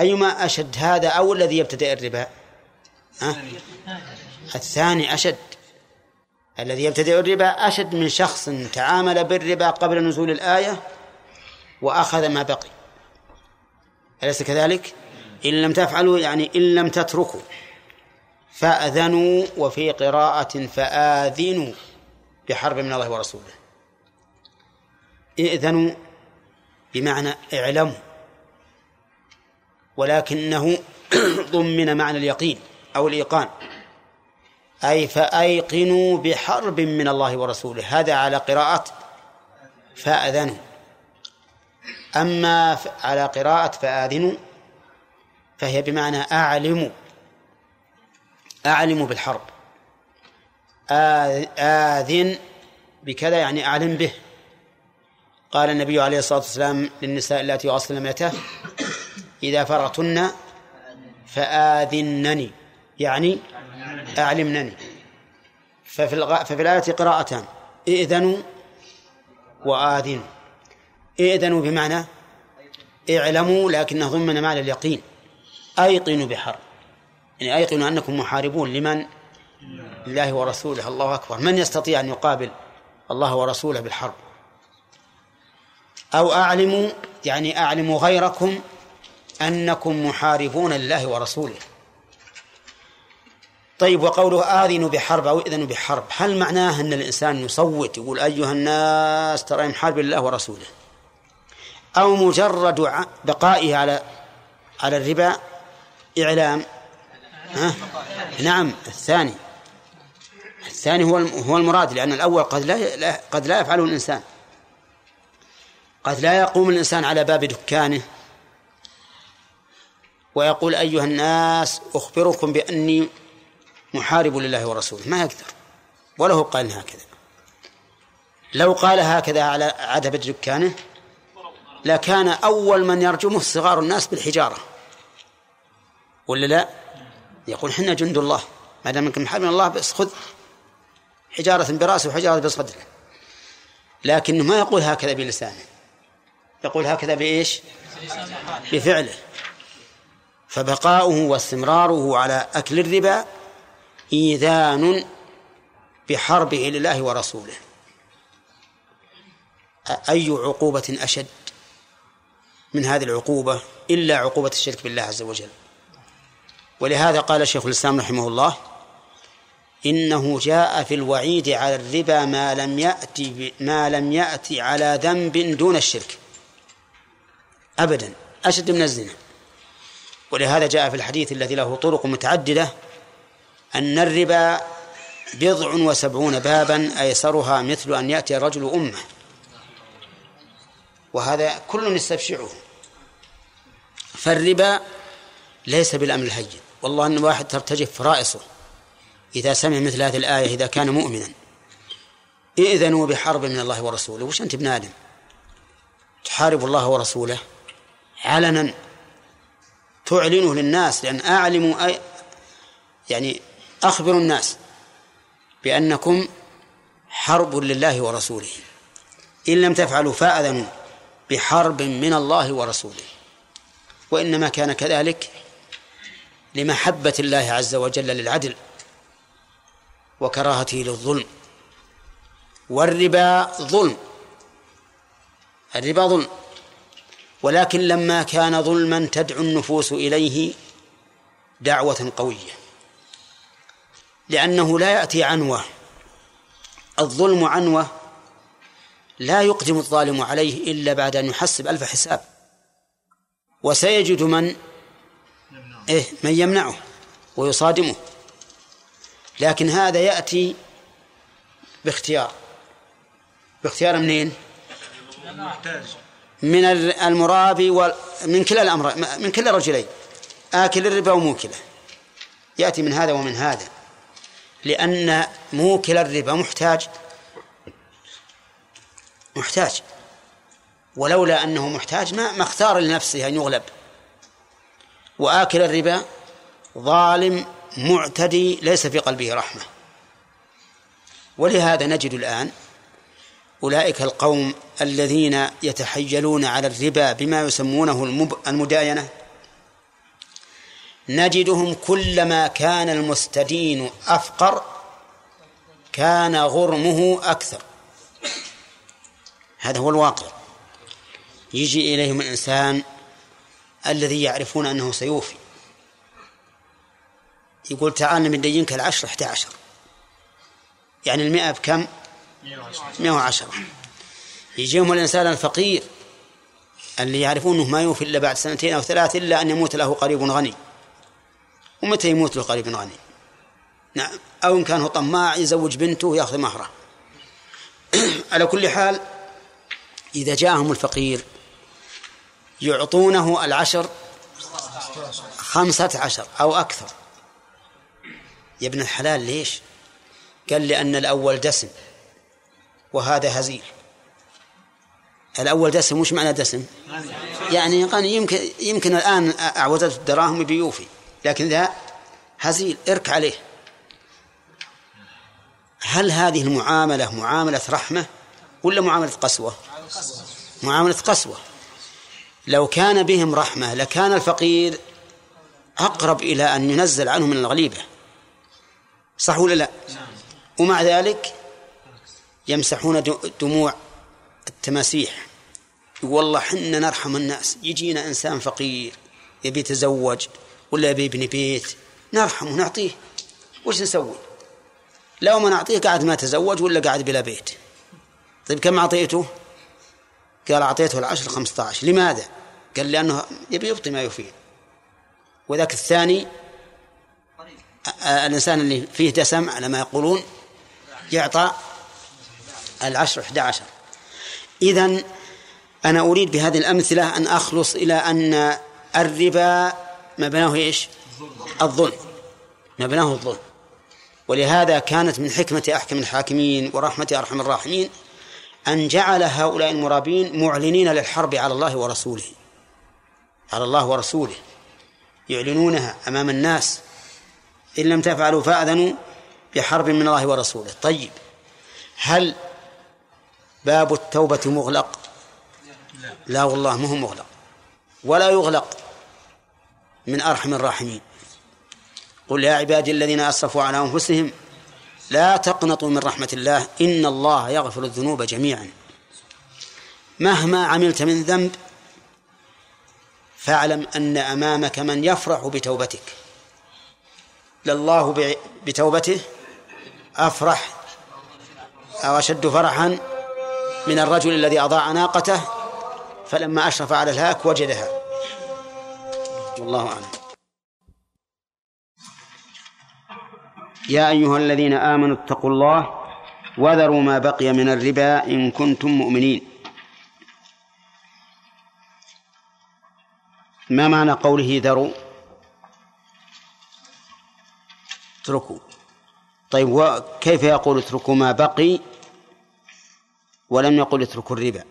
أيما أشد هذا أو الذي يبتدئ الربا؟ أه؟ الثاني أشد. الذي يبتدئ الربا أشد من شخص تعامل بالربا قبل نزول الآية وأخذ ما بقي. أليس كذلك؟ إن لم تفعلوا يعني إن لم تتركوا. فأذنوا وفي قراءة فآذنوا بحرب من الله ورسوله. ائذنوا بمعنى اعلموا. ولكنه ضمن معنى اليقين أو الإيقان. أي فأيقنوا بحرب من الله ورسوله. هذا على قراءة فأذنوا. أما على قراءة فآذنوا فهي بمعنى أعلموا أعلموا بالحرب. آذن بكذا يعني أعلم به. قال النبي عليه الصلاة والسلام للنساء اللاتي يغسلن ميته إذا فرغتن فآذنني. يعني أعلمنني. ففي, الغ... ففي الآية قراءتان ائذنوا وآذنوا. ائذنوا بمعنى اعلموا لكنه ضمن معنى اليقين. أيقنوا بحرب. يعني أيقنوا أنكم محاربون لمن؟ لله ورسوله. الله أكبر. من يستطيع أن يقابل الله ورسوله بالحرب؟ أو أعلموا يعني أعلموا غيركم أنكم محاربون لله ورسوله. طيب وقوله آذنوا بحرب أو إذنوا بحرب هل معناه أن الإنسان يصوت يقول أيها الناس ترى محارب الله ورسوله؟ أو مجرد بقائه على على الربا إعلام. ها؟ نعم الثاني. الثاني هو هو المراد لأن الأول قد لا قد لا يفعله الإنسان. قد لا يقوم الإنسان على باب دكانه. ويقول أيها الناس أخبركم بأني محارب لله ورسوله. ما يقدر. وله قال هكذا. لو قال هكذا على عتبة دكانه لكان أول من يرجمه صغار الناس بالحجارة. ولا لا؟ يقول حنا جند الله. ما دام إنك محارب الله بس خذ حجارة براسه وحجارة بصدره لكنه ما يقول هكذا بلسانه. يقول هكذا بإيش؟ بفعله. فبقاؤه واستمراره على أكل الربا إيذان بحربه لله ورسوله. أي عقوبة أشد؟ من هذه العقوبة إلا عقوبة الشرك بالله عز وجل. ولهذا قال شيخ الإسلام رحمه الله إنه جاء في الوعيد على الربا ما لم يأتي ما لم يأتي على ذنب دون الشرك. أبدا أشد من الزنا. ولهذا جاء في الحديث الذي له طرق متعددة أن الربا بضع وسبعون بابا أيسرها مثل أن يأتي الرجل أمه. وهذا كل يستبشعه فالربا ليس بالأمر الهين. والله أن واحد ترتجف فرائصه إذا سمع مثل هذه الآية إذا كان مؤمنا. إذنوا بحرب من الله ورسوله. وش أنت ابن آدم؟ تحارب الله ورسوله علنا. تعلنه للناس لأن أعلموا أي يعني أخبروا الناس بأنكم حرب لله ورسوله. إن لم تفعلوا فأذنوا بحرب من الله ورسوله. وإنما كان كذلك لمحبة الله عز وجل للعدل وكراهته للظلم والربا ظلم الربا ظلم. ولكن لما كان ظلما تدعو النفوس إليه دعوة قوية لأنه لا يأتي عنوة. الظلم عنوة لا يقدم الظالم عليه إلا بعد أن يحسب ألف حساب. وسيجد من؟ إيه من يمنعه ويصادمه. لكن هذا يأتي باختيار. باختيار منين؟ من المرابي من كلا الأمر من كلا الرجلين آكل الربا وموكله. يأتي من هذا ومن هذا. لأن موكل الربا محتاج محتاج. ولولا أنه محتاج ما اختار لنفسه أن يغلب. وآكل الربا ظالم معتدي ليس في قلبه رحمة. ولهذا نجد الآن أولئك القوم الذين يتحيلون على الربا بما يسمونه المداينة. نجدهم كلما كان المستدين أفقر كان غرمه أكثر. هذا هو الواقع. يجي إليهم الإنسان الذي يعرفون أنه سيوفي. يقول تعال ندينك العشر 11 يعني المئة بكم؟ 110 يجيهم الإنسان الفقير اللي يعرفون أنه ما يوفي إلا بعد سنتين أو ثلاث إلا أن يموت له قريب غني. ومتى يموت له قريب غني؟ نعم. أو إن كان طماع يزوج بنته ويأخذ مهرة. على كل حال إذا جاءهم الفقير يعطونه العشر خمسة عشر أو أكثر. يا ابن الحلال ليش؟ قال لأن الأول دسم وهذا هزيل. الأول دسم وش معنى دسم؟ يعني يمكن يمكن الآن أعوزته الدراهم بيوفي لكن ذا هزيل ارك عليه. هل هذه المعاملة معاملة رحمة ولا معاملة قسوة؟ معاملة قسوة. لو كان بهم رحمة لكان الفقير أقرب إلى أن ينزل عنه من الغليبة. صح ولا لا؟ ومع ذلك يمسحون دموع التماسيح. والله حنا نرحم الناس. يجينا إنسان فقير يبي يتزوج ولا يبي يبني بيت. نرحمه ونعطيه وش نسوي؟ لو ما نعطيه قاعد ما تزوج ولا قاعد بلا بيت. طيب كم أعطيته قال أعطيته العشر خمسة عشر لماذا؟ قال لأنه يبي يبطي ما يفيد. وذاك الثاني الإنسان اللي فيه دسم على ما يقولون يعطى العشر أحد عشر. إذن أنا أريد بهذه الأمثلة أن أخلص إلى أن الربا مبناه إيش؟ الظلم. مبناه الظلم. ولهذا كانت من حكمة أحكم الحاكمين ورحمة أرحم الراحمين أن جعل هؤلاء المرابين معلنين للحرب على الله ورسوله. على الله ورسوله. يعلنونها أمام الناس. إن لم تفعلوا فأذنوا بحرب من الله ورسوله. طيب هل باب التوبة مغلق؟ لا والله ما هو مغلق. ولا يغلق من أرحم الراحمين. قل يا عبادي الذين أسرفوا على أنفسهم لا تقنطوا من رحمة الله. إن الله يغفر الذنوب جميعا. مهما عملت من ذنب فاعلم أن أمامك من يفرح بتوبتك. لله بتوبته أفرح أو أشد فرحا من الرجل الذي أضاع ناقته فلما أشرف على الهاك وجدها. والله أعلم. يا أيها الذين آمنوا اتقوا الله وذروا ما بقي من الربا إن كنتم مؤمنين. ما معنى قوله ذروا؟ اتركوا. طيب وكيف يقول اتركوا ما بقي ولم يقل اتركوا الربا؟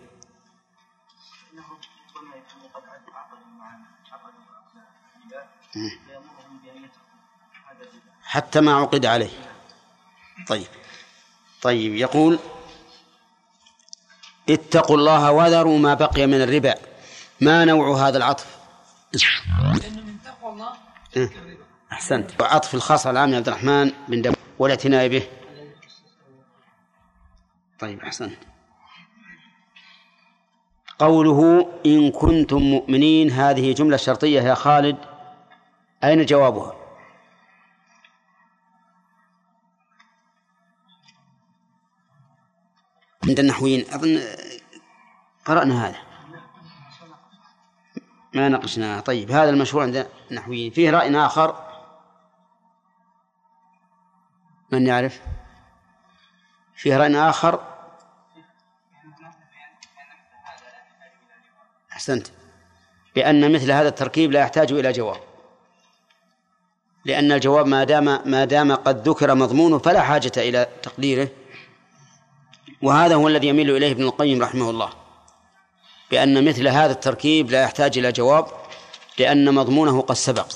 حتى ما عقد عليه طيب طيب يقول اتقوا الله وذروا ما بقي من الربا ما نوع هذا العطف؟ لأنه من تقوى الله. أحسنت عطف الخاص العام عبد الرحمن بن دم والاعتناء به طيب أحسنت قوله إن كنتم مؤمنين هذه جملة شرطية يا خالد أين جوابها؟ عند النحويين. أظن قرأنا هذا. ما ناقشناه. طيب هذا المشهور عند النحويين. فيه رأي آخر؟ من يعرف؟ فيه رأي آخر؟ أحسنت. بأن مثل هذا التركيب لا يحتاج إلى جواب. لأن الجواب ما دام ما دام قد ذكر مضمونه فلا حاجة إلى تقديره. وهذا هو الذي يميل إليه ابن القيم رحمه الله. بأن مثل هذا التركيب لا يحتاج إلى جواب لأن مضمونه قد سبق.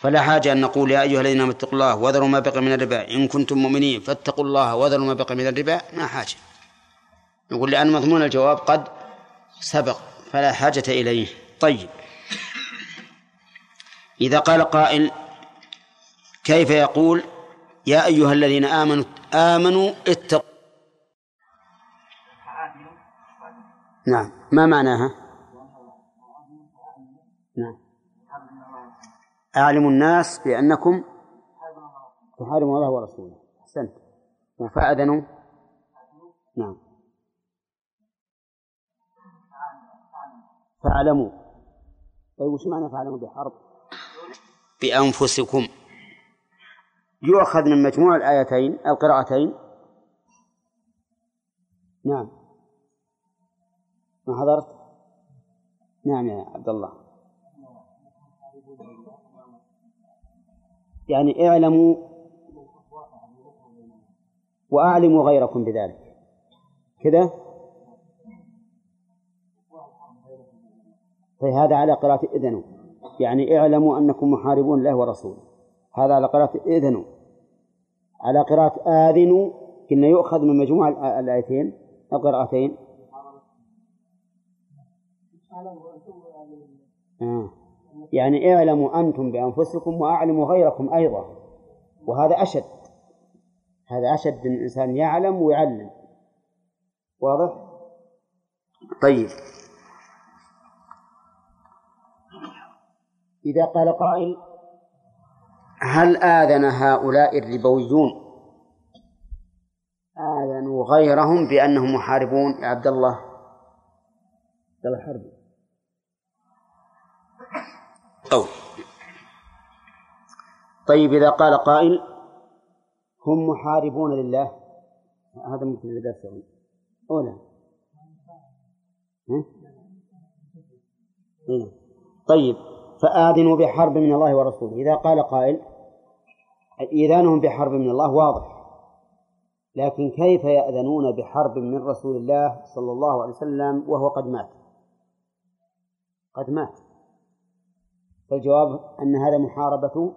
فلا حاجة أن نقول يا أيها الذين آمنوا اتقوا الله وذروا ما بقي من الربا. إن كنتم مؤمنين فاتقوا الله وذروا ما بقي من الربا. ما حاجة. نقول لأن مضمون الجواب قد سبق فلا حاجة إليه. طيب. إذا قال قائل كيف يقول يا أيها الذين آمنوا آمنوا اتقوا نعم. ما معناها؟ نعم. أعلموا الناس بأنكم تحاربون الله ورسوله. أحسنت. وفأذنوا؟ نعم. فاعلموا. طيب وش معنى فاعلموا بحرب؟ بأنفسكم. يؤخذ من مجموع الآيتين القراءتين. نعم. ما حضرت؟ نعم يا عبد الله يعني اعلموا وأعلموا غيركم بذلك. كذا؟ فهذا على قراءة إذنوا. يعني اعلموا أنكم محاربون الله ورسوله. هذا على قراءة إذنوا. على قراءة آذنوا. كنا يؤخذ من مجموع الآيتين القراءتين. آه. يعني اعلموا أنتم بأنفسكم وأعلموا غيركم أيضا. وهذا أشد. هذا أشد أن الإنسان يعلم ويعلم. واضح؟ طيب. إذا قال قائل هل آذن هؤلاء الربويون؟ آذنوا غيرهم بأنهم محاربون. يا عبد الله. عبد الله حربي. أو. طيب إذا قال قائل هم محاربون لله. هذا ممكن الدرس أو لا. إيه. طيب فآذنوا بحرب من الله ورسوله. إذا قال قائل إيذانهم بحرب من الله واضح. لكن كيف يأذنون بحرب من رسول الله صلى الله عليه وسلم وهو قد مات؟ قد مات. فالجواب أن هذا محاربة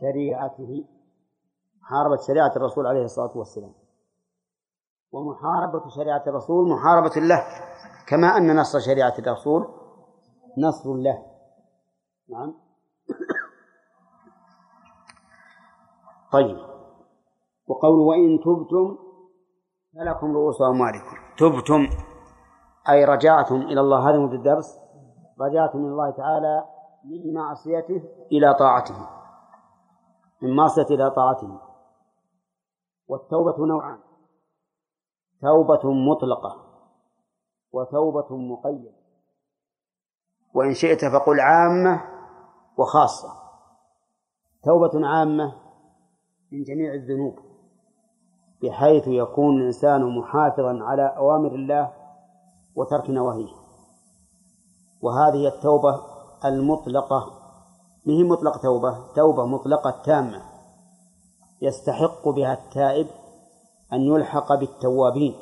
شريعته محاربة شريعة الرسول عليه الصلاة والسلام. ومحاربة شريعة الرسول محاربة له كما أن نصر شريعة الرسول نصر له. نعم. طيب. وقول وإن تبتم فلكم رؤوس أموالكم. تبتم أي رجعتم إلى الله هذا مدة الدرس. رجعتم إلى الله تعالى من معصيته إلى طاعته. من معصيته إلى طاعته. والتوبة نوعان. توبة مطلقة وتوبة مقيدة. وإن شئت فقل عامة وخاصة. توبة عامة من جميع الذنوب بحيث يكون الإنسان محافظا على أوامر الله وترك نواهيه. وهذه التوبة المطلقة. ما هي مطلق توبة؟ توبة مطلقة تامة. يستحق بها التائب أن يلحق بالتوابين.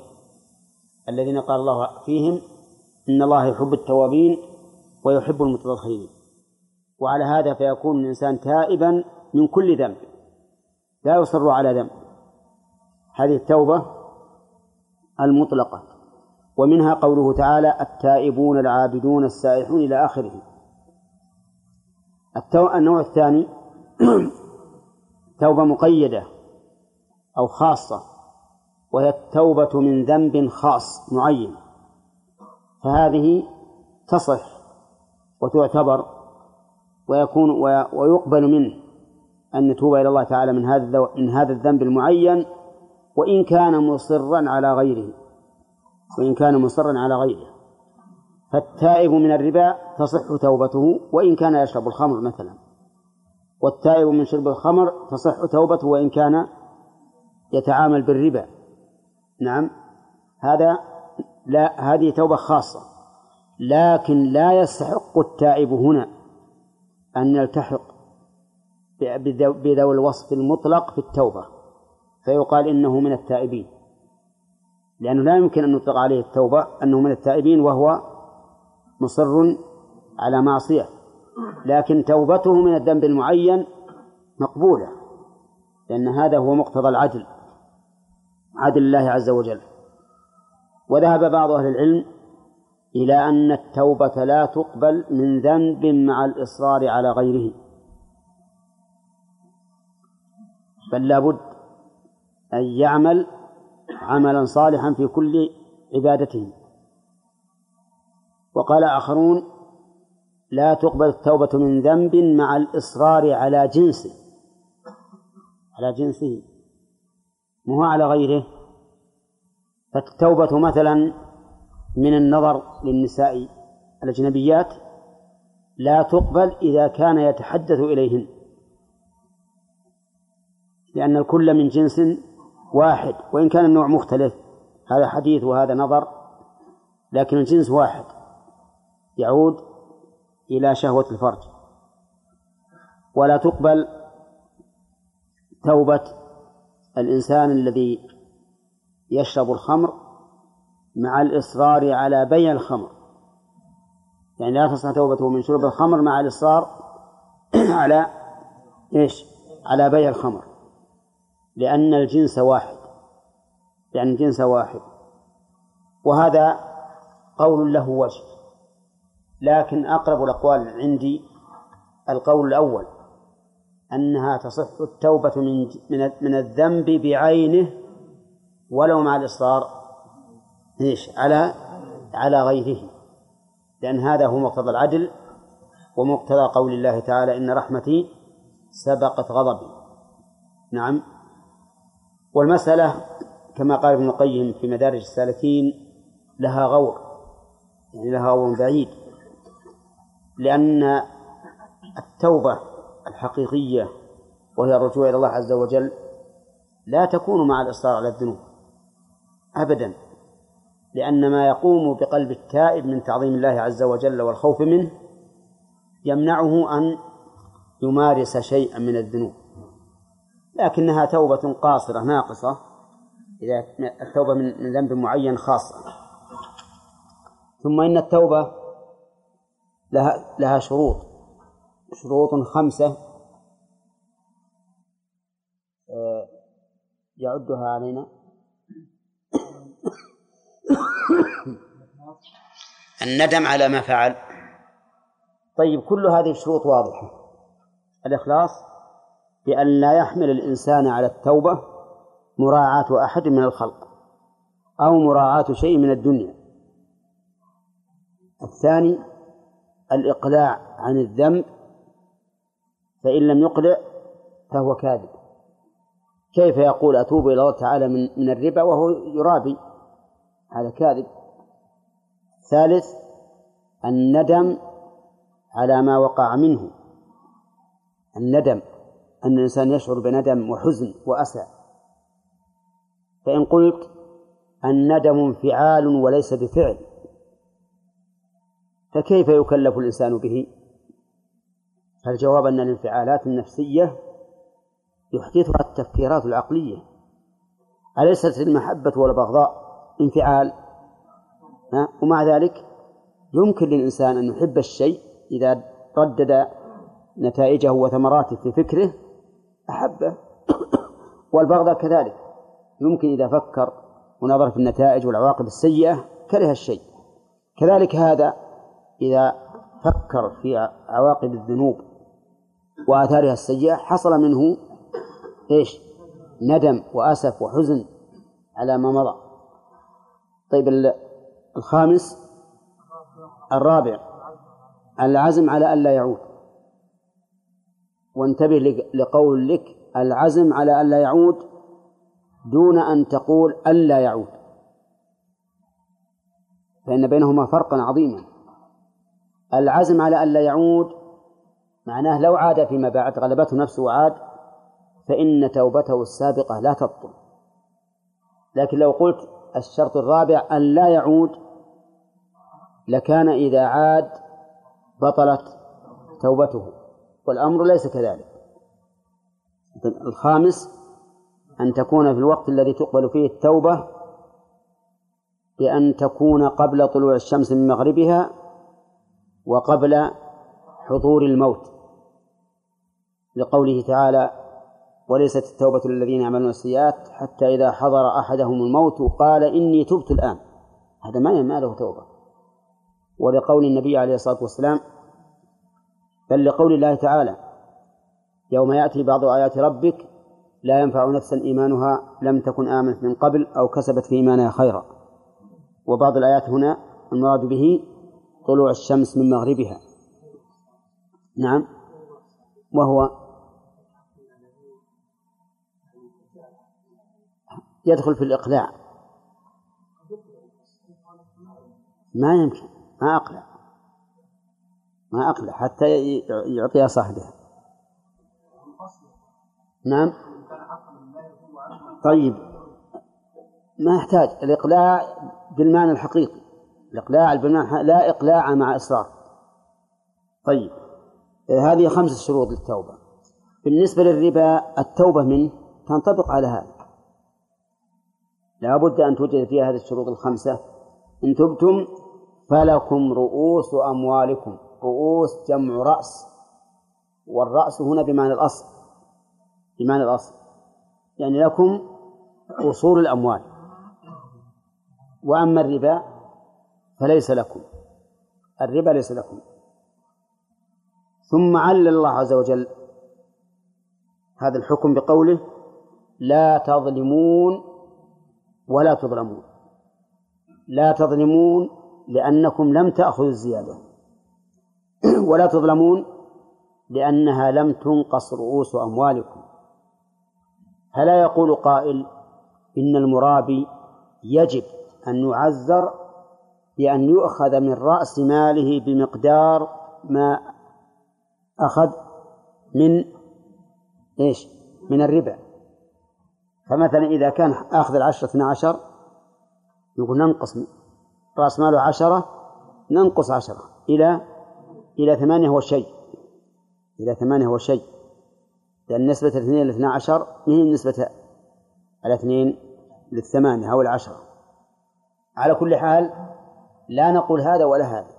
الذين قال الله فيهم إن الله يحب التوابين ويحب المتطهرين. وعلى هذا فيكون الإنسان تائبا من كل ذنب. لا يصر على ذنب. هذه التوبة المطلقة. ومنها قوله تعالى التائبون العابدون السائحون إلى آخره. النوع الثاني توبة مقيدة أو خاصة وهي التوبة من ذنب خاص معين. فهذه تصح وتعتبر ويكون ويقبل منه أن نتوب إلى الله تعالى من هذا من هذا الذنب المعين وإن كان مصرا على غيره. وإن كان مصرا على غيره. فالتائب من الربا تصح توبته وإن كان يشرب الخمر مثلا. والتائب من شرب الخمر تصح توبته وإن كان يتعامل بالربا. نعم. هذا لا هذه توبة خاصة. لكن لا يستحق التائب هنا أن يلتحق بذوي الوصف المطلق في التوبة. فيقال إنه من التائبين. لأنه لا يمكن أن نطلق عليه التوبة أنه من التائبين وهو مصر على معصية لكن توبته من الذنب المعين مقبولة لأن هذا هو مقتضى العدل عدل الله عز وجل. وذهب بعض أهل العلم إلى أن التوبة لا تقبل من ذنب مع الإصرار على غيره. بل لابد أن يعمل عملا صالحا في كل عبادته. وقال آخرون لا تقبل التوبة من ذنب مع الإصرار على جنسه. على جنسه. مو على غيره. فالتوبة مثلا من النظر للنساء الأجنبيات لا تقبل إذا كان يتحدث إليهن. لأن الكل من جنس واحد وإن كان النوع مختلف هذا حديث وهذا نظر لكن الجنس واحد. يعود إلى شهوة الفرج. ولا تقبل توبة الإنسان الذي يشرب الخمر مع الإصرار على بيع الخمر. يعني لا تصح توبته من شرب الخمر مع الإصرار على إيش؟ على بيع الخمر. لأن الجنس واحد. لأن الجنس واحد. وهذا قول له وجه. لكن أقرب الأقوال عندي القول الأول أنها تصح التوبة من من الذنب بعينه ولو مع الإصرار إيش؟ على على غيره. لأن هذا هو مقتضى العدل ومقتضى قول الله تعالى إن رحمتي سبقت غضبي. نعم. والمسألة كما قال ابن القيم في مدارج السالكين لها غور يعني لها غور بعيد. لأن التوبة الحقيقية وهي الرجوع إلى الله عز وجل لا تكون مع الإصرار على الذنوب أبدا لأن ما يقوم بقلب التائب من تعظيم الله عز وجل والخوف منه يمنعه أن يمارس شيئا من الذنوب. لكنها توبة قاصرة ناقصة إذا التوبة من ذنب معين خاصة. ثم إن التوبة لها لها شروط. شروط خمسة. آه، يعدها علينا. الندم على ما فعل. طيب كل هذه الشروط واضحة. الإخلاص بأن لا يحمل الإنسان على التوبة مراعاة أحد من الخلق أو مراعاة شيء من الدنيا. الثاني الإقلاع عن الذنب فإن لم يقلع فهو كاذب. كيف يقول أتوب إلى الله تعالى من من الربا وهو يرابي؟ هذا كاذب. ثالث الندم على ما وقع منه. الندم أن الإنسان يشعر بندم وحزن وأسى. فإن قلت الندم انفعال وليس بفعل. فكيف يكلف الإنسان به؟ فالجواب أن الانفعالات النفسية يحدثها التفكيرات العقلية؟ أليست المحبة والبغضاء انفعال؟ ها؟ ومع ذلك يمكن للإنسان أن يحب الشيء إذا ردد نتائجه وثمراته في فكره أحبه. والبغضة كذلك. يمكن إذا فكر ونظر في النتائج والعواقب السيئة كره الشيء. كذلك هذا إذا فكر في عواقب الذنوب وآثارها السيئة حصل منه إيش؟ ندم وأسف وحزن على ما مضى. طيب الخامس الرابع العزم على ألا يعود. وانتبه لقول لك العزم على ألا يعود دون أن تقول ألا يعود. فإن بينهما فرقا عظيما. العزم على ألا يعود معناه لو عاد فيما بعد غلبته نفسه وعاد فإن توبته السابقة لا تبطل. لكن لو قلت الشرط الرابع أن لا يعود لكان إذا عاد بطلت توبته. والأمر ليس كذلك. الخامس أن تكون في الوقت الذي تقبل فيه التوبة بأن تكون قبل طلوع الشمس من مغربها وقبل حضور الموت لقوله تعالى وليست التوبة للذين يعملون السيئات حتى إذا حضر أحدهم الموت قال إني تبت الآن هذا ما ما له توبة. ولقول النبي عليه الصلاة والسلام بل لقول الله تعالى يوم يأتي بعض آيات ربك لا ينفع نفسا إيمانها لم تكن آمنت من قبل أو كسبت في إيمانها خيرا وبعض الآيات هنا المراد به طلوع الشمس من مغربها. نعم. وهو يدخل في الإقلاع. ما يمكن. ما أقلع. ما أقلع. حتى يعطيها صاحبها. نعم. طيب. ما يحتاج. الإقلاع بالمعنى الحقيقي. الإقلاع بالمعنى لا إقلاع مع إصرار. طيب هذه خمس شروط للتوبة. بالنسبة للربا التوبة منه تنطبق على هذا. لا بد أن توجد فيها هذه الشروط الخمسة. إن تبتم فلكم رؤوس أموالكم. رؤوس جمع رأس. والرأس هنا بمعنى الأصل. بمعنى الأصل. يعني لكم أصول الأموال. وأما الربا فليس لكم. الربا ليس لكم. ثم علل الله عز وجل هذا الحكم بقوله لا تظلمون ولا تظلمون. لا تظلمون لأنكم لم تأخذوا الزيادة. ولا تظلمون لأنها لم تنقص رؤوس أموالكم. فلا يقول قائل إن المرابي يجب أن يعزر بأن يؤخذ من رأس ماله بمقدار ما أخذ من إيش؟ من الربا فمثلا إذا كان آخذ العشرة اثنا عشر يقول ننقص رأس ماله عشرة ننقص عشرة إلى إلى ثمانية هو شيء. إلى ثمانية هو شيء. لأن نسبة الاثنين لاثنى عشر من نسبة الاثنين للثمانية أو العشرة. على كل حال لا نقول هذا ولا هذا.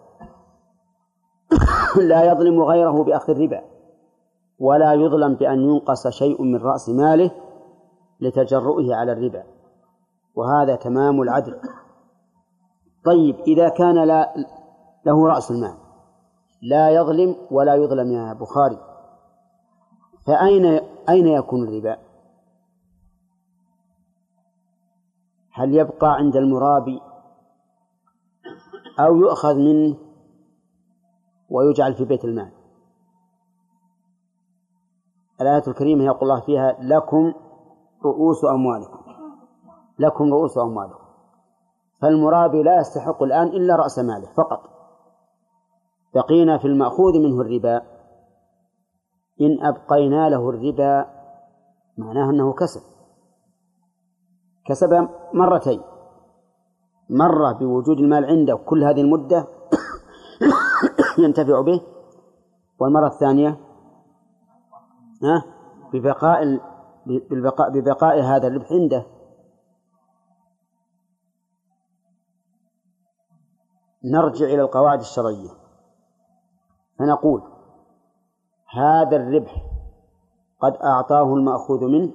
لا يظلم غيره بأخذ الربا ولا يظلم بأن ينقص شيء من رأس ماله لتجرؤه على الربا. وهذا تمام العدل. طيب إذا كان لا له رأس المال لا يظلم ولا يظلم يا بخاري فأين أين يكون الربا؟ هل يبقى عند المرابي أو يؤخذ منه ويجعل في بيت المال. الآية الكريمة يقول الله فيها لكم رؤوس أموالكم. لكم رؤوس أموالكم. فالمرابي لا يستحق الآن إلا رأس ماله فقط. بقينا في المأخوذ منه الربا. إن أبقينا له الربا معناه أنه كسب. كسب مرتين. مرة بوجود المال عنده كل هذه المدة ينتفع به. والمرة الثانية ها؟ ببقاء بالبقاء ببقاء هذا الربح عنده. نرجع إلى القواعد الشرعية. فنقول هذا الربح قد أعطاه المأخوذ منه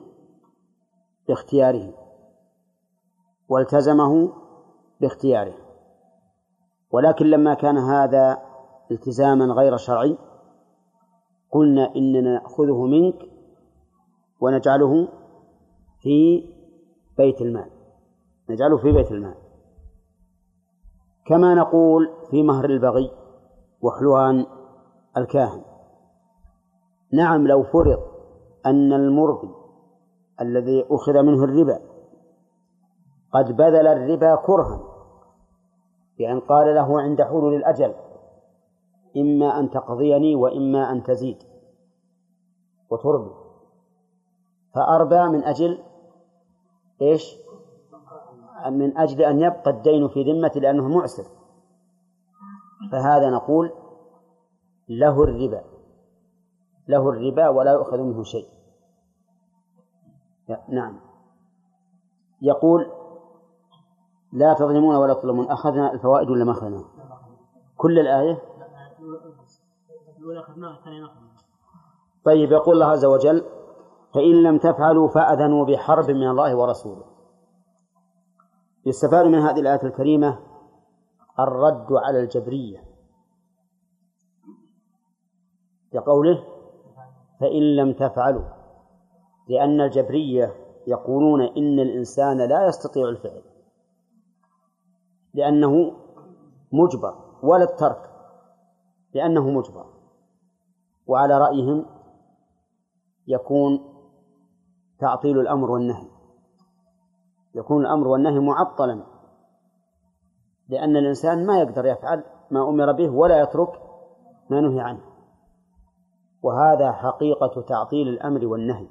باختياره والتزمه باختياره. ولكن لما كان هذا التزاما غير شرعي قلنا إننا نأخذه منك ونجعله في بيت المال. نجعله في بيت المال. كما نقول في مهر البغي وحلوان الكاهن. نعم لو فرض أن المربي الذي أخذ منه الربا قد بذل الربا كرها بأن قال له عند حلول الأجل إما أن تقضيني وإما أن تزيد وتربي فأربى من أجل إيش؟ من أجل أن يبقى الدين في ذمته لأنه معسر. فهذا نقول له الربا له الربا ولا يؤخذ منه شيء. نعم. يقول لا تظلمون ولا تظلمون. أخذنا الفوائد ولا ما أخذنا؟ كل الآية؟ طيب يقول الله عز وجل فإن لم تفعلوا فأذنوا بحرب من الله ورسوله. يستفاد من هذه الآية الكريمة الرد على الجبرية. لقوله فإن لم تفعلوا. لأن الجبرية يقولون إن الإنسان لا يستطيع الفعل. لأنه مجبر ولا الترك لأنه مجبر. وعلى رأيهم يكون تعطيل الأمر والنهي. يكون الأمر والنهي معطلا لأن الإنسان ما يقدر يفعل ما أمر به ولا يترك ما نهي عنه. وهذا حقيقة تعطيل الأمر والنهي.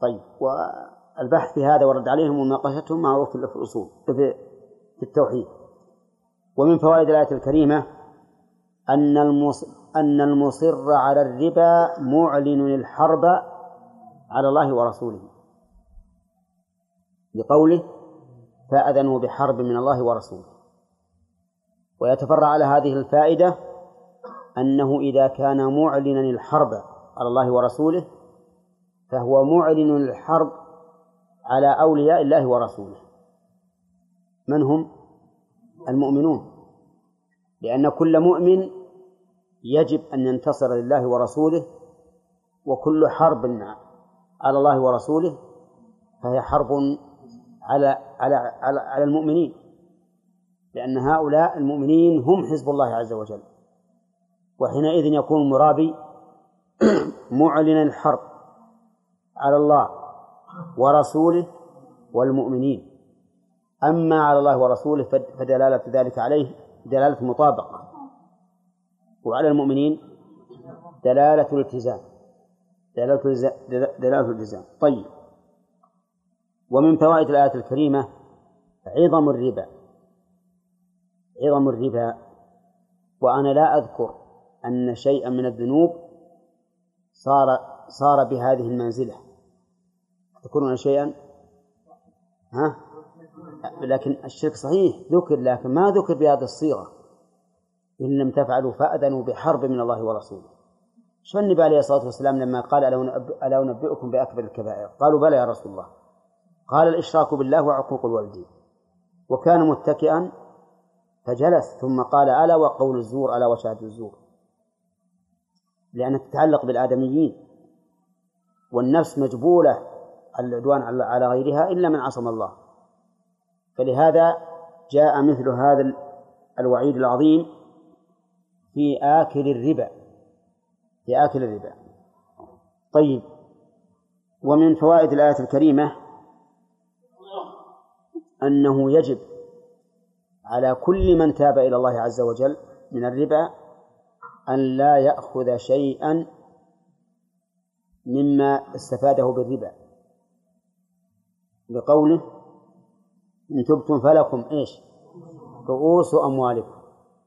طيب والبحث في هذا ورد عليهم ومناقشتهم معروف في الأصول التوحيد. ومن فوائد الآية الكريمة أن أن المصر على الربا معلن الحرب على الله ورسوله. لقوله فأذنوا بحرب من الله ورسوله. ويتفرع على هذه الفائدة أنه إذا كان معلنا الحرب على الله ورسوله فهو معلن الحرب على أولياء الله ورسوله. من هم المؤمنون؟ لأن كل مؤمن يجب أن ينتصر لله ورسوله وكل حرب على الله ورسوله فهي حرب على على على, على المؤمنين لأن هؤلاء المؤمنين هم حزب الله عز وجل. وحينئذ يكون المرابي معلنا الحرب على الله ورسوله والمؤمنين. أما على الله ورسوله فدلالة ذلك عليه دلالة مطابقة. وعلى المؤمنين دلالة الالتزام. دلالة دلالة الالتزام. طيب. ومن فوائد الآية الكريمة عظم الربا. عظم الربا. وأنا لا أذكر أن شيئا من الذنوب صار صار بهذه المنزلة. تذكرون شيئا؟ ها؟ لكن الشرك صحيح ذكر لكن ما ذكر بهذه الصيغة. إن لم تفعلوا فأذنوا بحرب من الله ورسوله. شو النبي عليه الصلاة والسلام لما قال ألا أنبئكم بأكبر الكبائر؟ قالوا بلى يا رسول الله. قال الإشراك بالله وعقوق الوالدين. وكان متكئا فجلس ثم قال ألا وقول الزور ألا وشهادة الزور. لأنها تتعلق بالآدميين. والنفس مجبولة على العدوان على غيرها إلا من عصم الله. فلهذا جاء مثل هذا الوعيد العظيم في آكل الربا. في آكل الربا. طيب. ومن فوائد الآية الكريمة أنه يجب على كل من تاب إلى الله عز وجل من الربا أن لا يأخذ شيئا مما استفاده بالربا. بقوله إن تبتم فلكم إيش؟ رؤوس أموالكم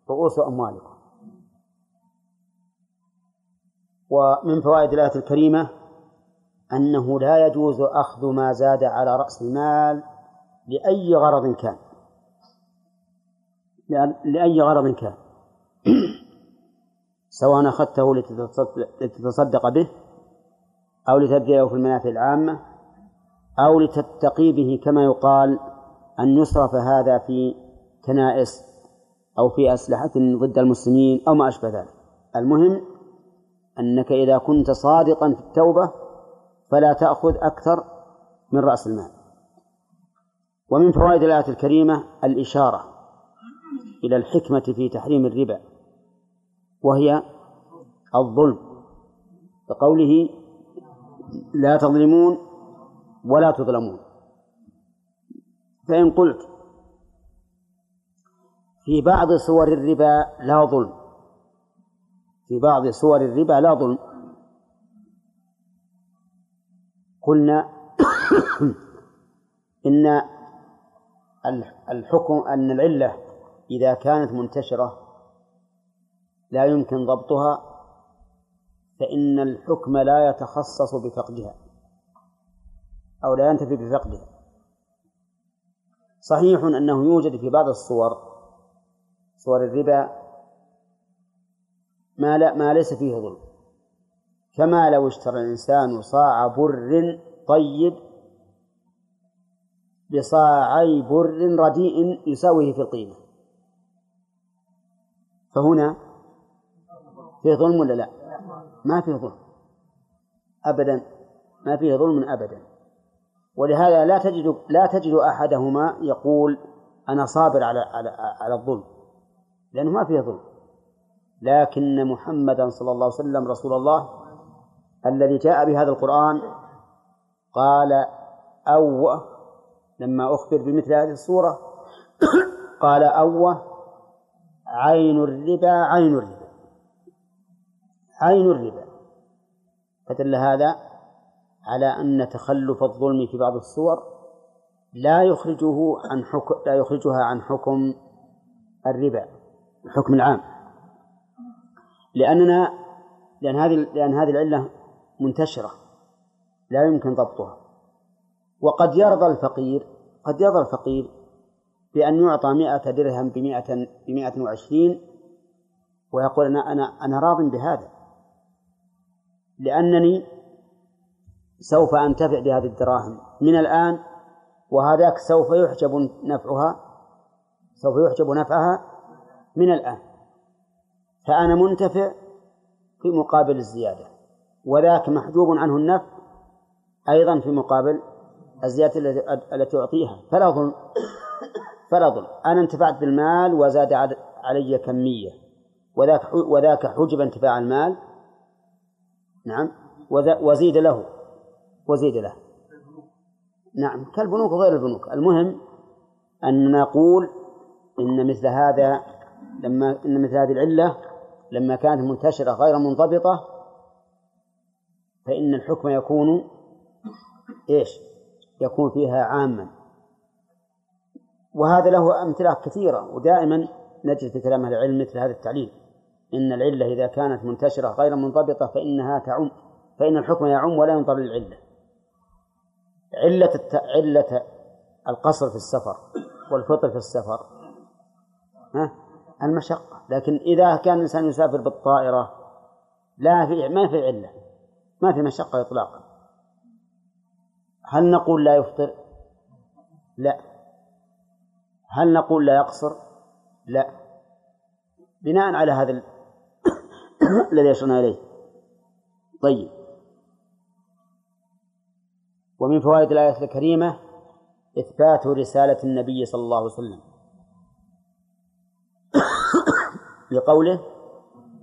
رؤوس أموالكم. ومن فوائد الآية الكريمة أنه لا يجوز أخذ ما زاد على رأس المال لأي غرض كان. لأي غرض كان. سواء أخذته لتتصدق به أو لتبذله في المنافع العامة أو لتتقي به كما يقال أن يصرف هذا في كنائس أو في أسلحة ضد المسلمين أو ما أشبه ذلك. المهم أنك إذا كنت صادقا في التوبة فلا تأخذ أكثر من رأس المال. ومن فوائد الآية الكريمة الإشارة إلى الحكمة في تحريم الربا وهي الظلم. بقوله لا تظلمون ولا تظلمون. فإن قلت في بعض صور الربا لا ظلم. في بعض صور الربا لا ظلم. قلنا إن الحكم أن العلة إذا كانت منتشرة لا يمكن ضبطها فإن الحكم لا يتخصص بفقدها أو لا ينتفي بفقدها. صحيح أنه يوجد في بعض الصور صور الربا ما لا ما ليس فيه ظلم. كما لو اشترى الإنسان صاع بر طيب بصاعي بر رديء يساويه في القيمة. فهنا فيه ظلم ولا لا؟ ما فيه ظلم. أبدا. ما فيه ظلم أبدا. ولهذا لا تجد لا تجد أحدهما يقول أنا صابر على على على الظلم لأنه ما فيه ظلم. لكن محمدا صلى الله عليه وسلم رسول الله الذي جاء بهذا القرآن قال أو لما أخبر بمثل هذه الصورة قال أوه عين الربا عين الربا عين الربا. فدل هذا على أن تخلف الظلم في بعض الصور لا يخرجه عن حكم لا يخرجها عن حكم الربا الحكم العام. لأننا لأن هذه لأن هذه العلة منتشرة لا يمكن ضبطها. وقد يرضى الفقير قد يرضى الفقير بأن يعطى مئة درهم بمئة بمئة وعشرين ويقول أنا أنا أنا راض بهذا. لأنني سوف أنتفع بهذه الدراهم. من الآن وهذاك سوف يحجب نفعها سوف يحجب نفعها من الآن. فأنا منتفع في مقابل الزيادة وذاك محجوب عنه النفع أيضا في مقابل الزيادة التي أعطيها. فلا ظلم فلا ظلم. أنا انتفعت بالمال وزاد علي كمية. وذاك وذاك حجب انتفاع المال. نعم. وزيد له. وزيد له. نعم كالبنوك وغير البنوك. المهم أن نقول إن مثل هذا لما إن مثل هذه العلة لما كانت منتشرة غير منضبطة فإن الحكم يكون إيش؟ يكون فيها عاما. وهذا له أمثلة كثيرة ودائما نجد في كلام أهل العلم مثل هذا التعليل. إن العلة إذا كانت منتشرة غير منضبطة فإنها تعم فإن الحكم يعم ولا ينظر للعلة. علة الت... علة القصر في السفر والفطر في السفر. ها؟ المشقة. لكن إذا كان الإنسان يسافر بالطائرة لا في ما في علة. ما في مشقة إطلاقا. هل نقول لا يفطر؟ لا. هل نقول لا يقصر؟ لا. بناء على هذا الذي أشرنا إليه. طيب. ومن فوائد الآية الكريمة إثبات رسالة النبي صلى الله عليه وسلم. بقوله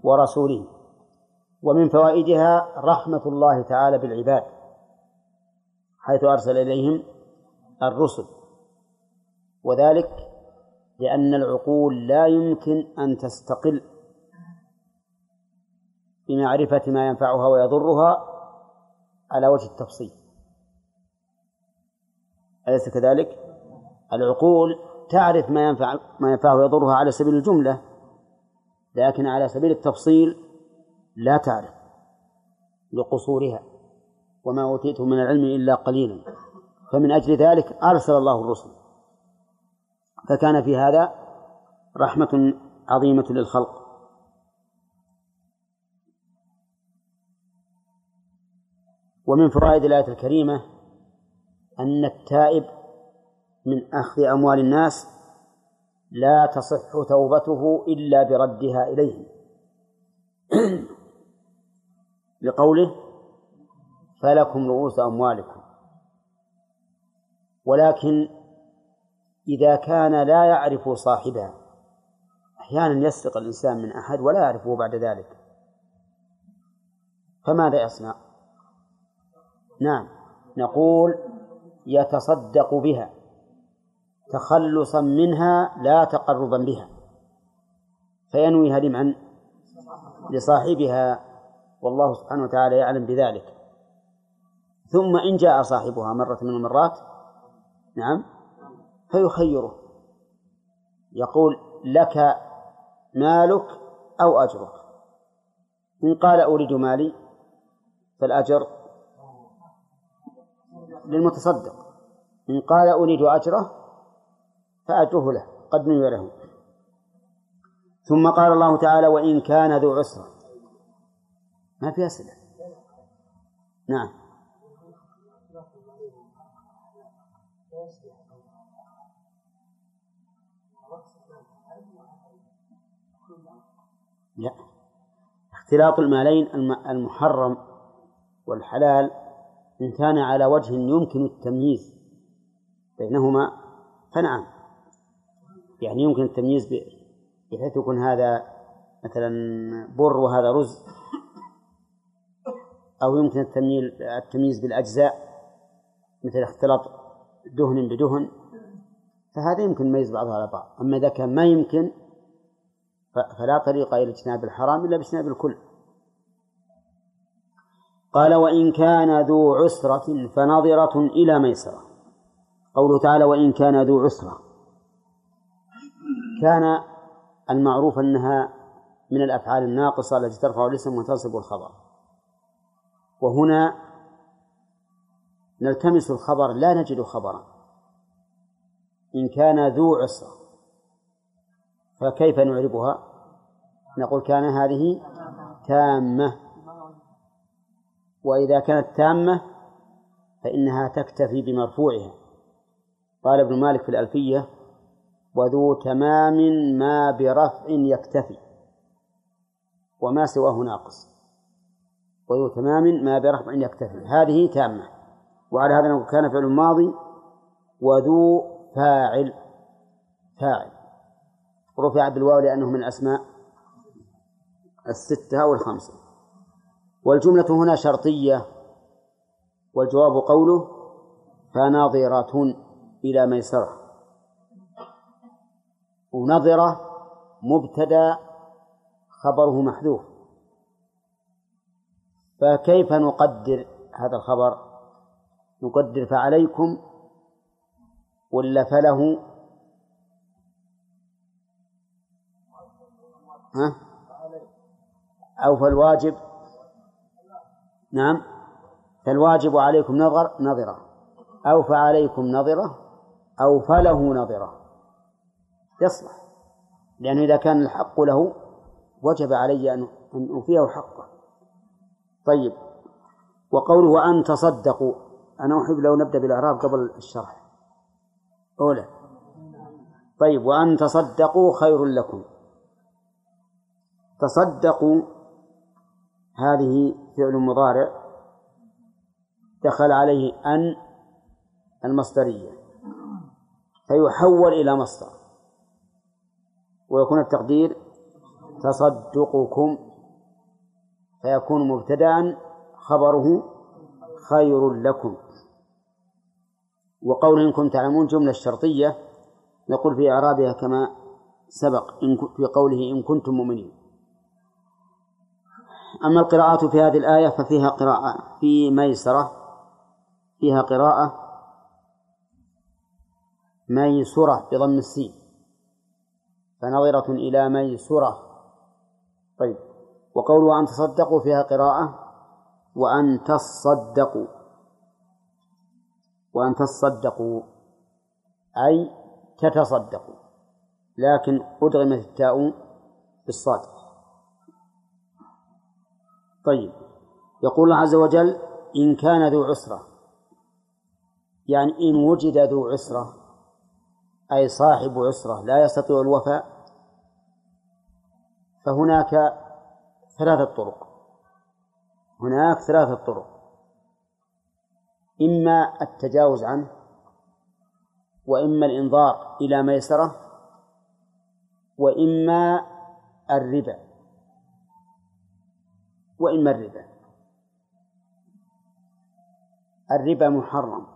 ورسوله. ومن فوائدها رحمة الله تعالى بالعباد حيث أرسل إليهم الرسل. وذلك لأن العقول لا يمكن أن تستقل بمعرفة ما ينفعها ويضرها على وجه التفصيل. أليس كذلك؟ العقول تعرف ما ينفع ما ينفعها ويضرها على سبيل الجملة لكن على سبيل التفصيل لا تعرف لقصورها وما أوتيتم من العلم إلا قليلا. فمن أجل ذلك أرسل الله الرسل. فكان في هذا رحمة عظيمة للخلق. ومن فوائد الآية الكريمة أن التائب من أخذ أموال الناس لا تصح توبته إلا بردها إليهم لقوله فلكم رؤوس أموالكم ولكن إذا كان لا يعرف صاحبها أحيانا يسرق الإنسان من أحد ولا يعرفه بعد ذلك. فماذا يصنع؟ نعم نقول يتصدق بها تخلصا منها لا تقربا بها. فينويها لمن؟ لصاحبها. والله سبحانه وتعالى يعلم بذلك. ثم إن جاء صاحبها مرة من المرات نعم فيخيره. يقول لك مالك أو أجرك؟ إن قال أريد مالي فالأجر للمتصدق. إن قال أريد أجره فأجره له قد نوي له. ثم قال الله تعالى وإن كان ذو عسرة ما في أسئلة. نعم. لا. اختلاط المالين المحرم والحلال إن كان على وجه يمكن التمييز بينهما فنعم. يعني يمكن التمييز بحيث يكون هذا مثلا بر وهذا رز أو يمكن التمييز بالأجزاء مثل اختلاط دهن بدهن فهذا يمكن يميز بعضها على بعض. أما إذا كان ما يمكن فلا طريق إلى اجتناب الحرام إلا باجتناب الكل. قال وإن كان ذو عسرة فنظرة إلى ميسرة. قوله تعالى وإن كان ذو عسرة. كان المعروف أنها من الأفعال الناقصة التي ترفع الاسم وتنصب الخبر. وهنا نلتمس الخبر لا نجد خبرا. إن كان ذو عسرة فكيف نعربها نقول كان هذه تامة. وإذا كانت تامة فإنها تكتفي بمرفوعها. قال ابن مالك في الألفية وذو تمام ما برفع يكتفي وما سواه ناقص. وذو تمام ما برفع يكتفي هذه تامة. وعلى هذا نقول كان فعل ماضي وذو فاعل فاعل. رفع بالواو لأنه من الأسماء الستة أو الخمسة والجملة هنا شرطية. والجواب قوله فناظرة إلى ميسرة. ونظرة مبتدأ خبره محذوف. فكيف نقدر هذا الخبر؟ نقدر فعليكم ولا فله؟ ها؟ أو فالواجب؟ نعم. فالواجب عليكم نظر نظرة. أو فعليكم نظرة أو فله نظرة. يصلح. لأنه إذا كان الحق له وجب علي أن أوفيه حقه. طيب. وقوله وأن تصدقوا. أنا أحب لو نبدأ بالإعراب قبل الشرح. أولى. طيب. وأن تصدقوا خير لكم. تصدقوا هذه فعل مضارع دخل عليه أن المصدرية فيحول إلى مصدر ويكون التقدير تصدقكم فيكون مبتدأ خبره خير لكم. وقول إن كنتم تعلمون جملة شرطية نقول في إعرابها كما سبق في قوله إن كنتم مؤمنين. أما القراءات في هذه الآية ففيها قراءة في ميسرة فيها قراءة ميسرة بضم السين فنظرة إلى ميسرة. طيب وقوله أن تصدقوا فيها قراءة وأن تصدقوا وأن تصدقوا أي تتصدقوا لكن أدغمت التاء بالصاد. طيب. يقول الله عز وجل إن كان ذو عسرة. يعني إن وجد ذو عسرة أي صاحب عسرة لا يستطيع الوفاء فهناك ثلاثة طرق. هناك ثلاثة طرق. إما التجاوز عنه وإما الإنظار إلى ميسرة وإما الربا. وإما الربا؟ الربا محرم.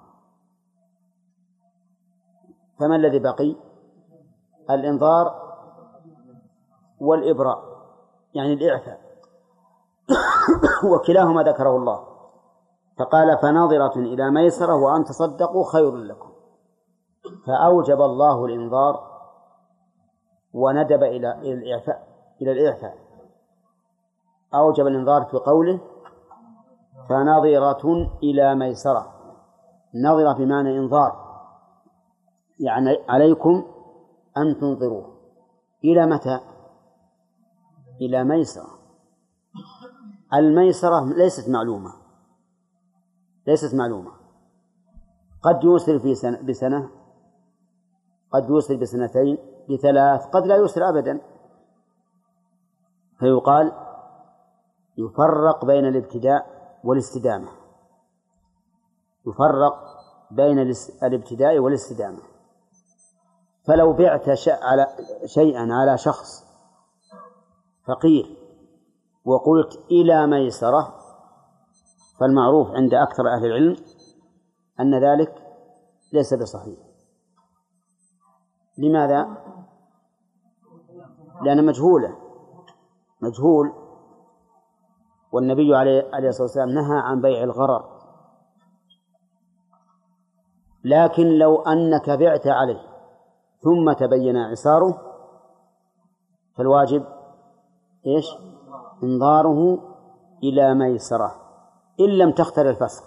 فما الذي بقي؟ الإنظار والإبراء يعني الإعفاء. وكلاهما ذكره الله. فقال فناظرة إلى ميسرة وأن تصدقوا خير لكم. فأوجب الله الإنظار وندب إلى الإعفاء إلى الإعفاء. أوجب الإنظار في قوله فنظرة إلى ميسرة. نظرة بمعنى إنظار يعني عليكم أن تنظروه. إلى متى؟ إلى ميسرة. الميسرة ليست معلومة. ليست معلومة. قد يوصل في سنة بسنة. قد يوصل بسنتين بثلاث. قد لا يوصل أبدا. فيقال يفرق بين الابتداء والاستدامة. يفرق بين الابتداء والاستدامة. فلو بعت على شيئا على شخص فقير وقلت إلى ميسرة فالمعروف عند أكثر أهل العلم أن ذلك ليس بصحيح. لماذا؟ لأن مجهولة مجهول والنبي عليه الصلاة والسلام نهى عن بيع الغرر. لكن لو أنك بعت عليه ثم تبين عساره فالواجب إيش؟ إنظاره إلى ميسرة. إن لم تختر الفسخ.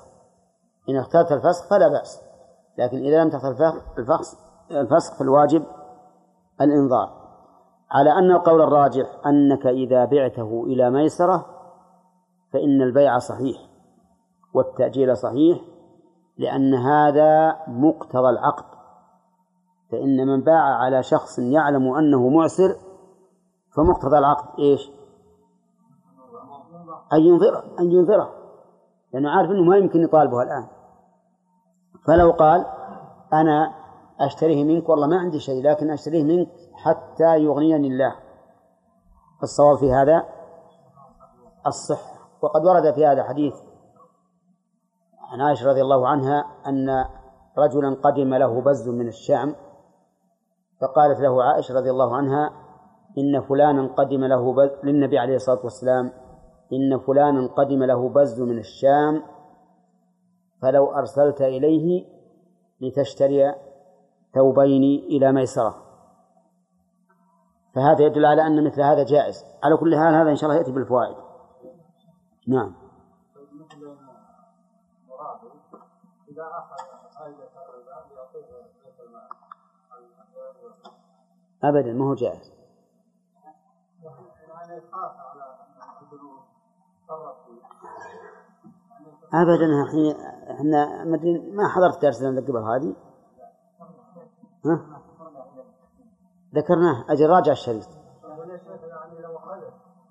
إن اخترت الفسخ فلا بأس. لكن إذا لم تختر الفسخ الفسخ فالواجب الإنظار. على أن القول الراجح أنك إذا بعته إلى ميسرة فإن البيع صحيح والتأجيل صحيح لأن هذا مقتضى العقد. فإن من باع على شخص يعلم أنه معسر فمقتضى العقد إيش؟ أن ينظره أن ينظره. لأنه عارف أنه ما يمكن يطالبه الآن. فلو قال أنا أشتريه منك والله ما عندي شيء لكن أشتريه منك حتى يغنيني الله. الصواب في هذا الصحة. وقد ورد في هذا حديث عن عائشة رضي الله عنها أن رجلا قدم له بز من الشام فقالت له عائشة رضي الله عنها إن فلانا قدم له بز للنبي عليه الصلاة والسلام إن فلانا قدم له بز من الشام فلو أرسلت إليه لتشتري ثوبين إلى ميسرة. فهذا يدل على أن مثل هذا جائز. على كل حال هذا إن شاء الله يأتي بالفوائد. نعم. أبدا ما هو جائز. أبدا إحنا ما حضرت درسنا قبل هذه؟ ها؟ ذكرناه أجل راجع الشريط.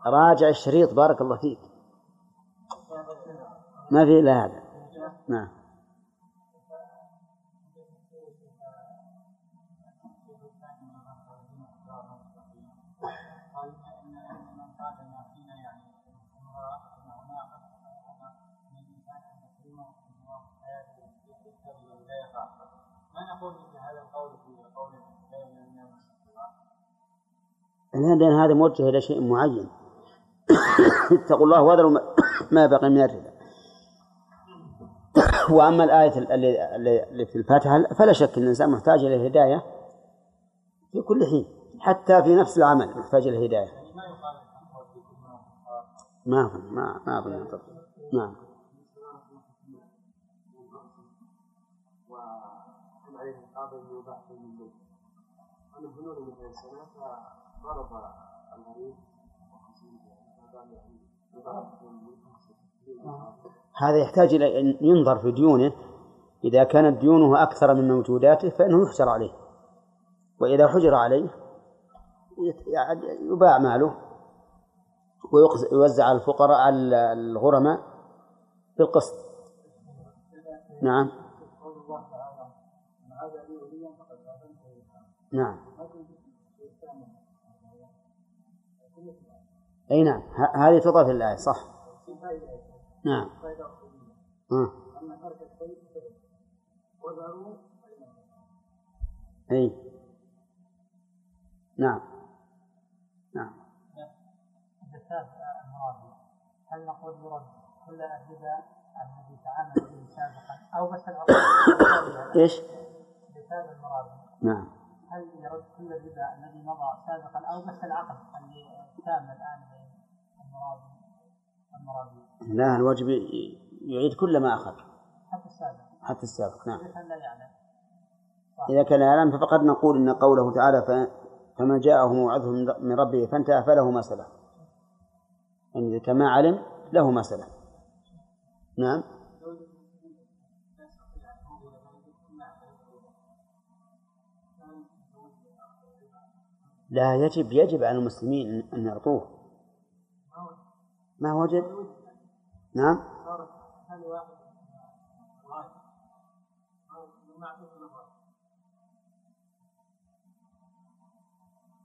راجع الشريط بارك الله فيك. ما في إلا هذا. نعم. هذا موجه إلى شيء معين. اتقوا الله وذروا ما بقي من الربا. وأما الآية اللي في الفاتحة فلا شك أن الإنسان محتاج إلى الهداية في كل حين حتى في نفس العمل محتاج إلى الهداية. ما ما ما أظن. نعم. هذا يحتاج إلى أن ينظر في ديونه. إذا كانت ديونه أكثر من موجوداته فإنه يحجر عليه. وإذا حجر عليه يباع ماله ويوزع على الفقراء على الغرماء بالقسط. نعم. نعم. أي نعم. هذه تضاف الآية صح. نعم. آه. أي. نعم. نعم. هل نقول يرد كل الربا الذي تعامل به سابقا أو بس العقود إيش؟ زكاة المرابي نعم. هل يرد كل الربا الذي مضى سابقا أو بس العقد اللي تام الآن والمرابي لا الواجب يعيد كل ما أخذ. حتى السابق. حتى السابق نعم. إذا كان لا يعلم. فقد نقول إن قوله تعالى ف- فما جاءه موعظه من- من ربه فانتهى فله ما سلف يعني إذا كان ما علم له ما سلف نعم. لا يجب يجب على المسلمين أن يعطوه. ما وجد؟ نعم.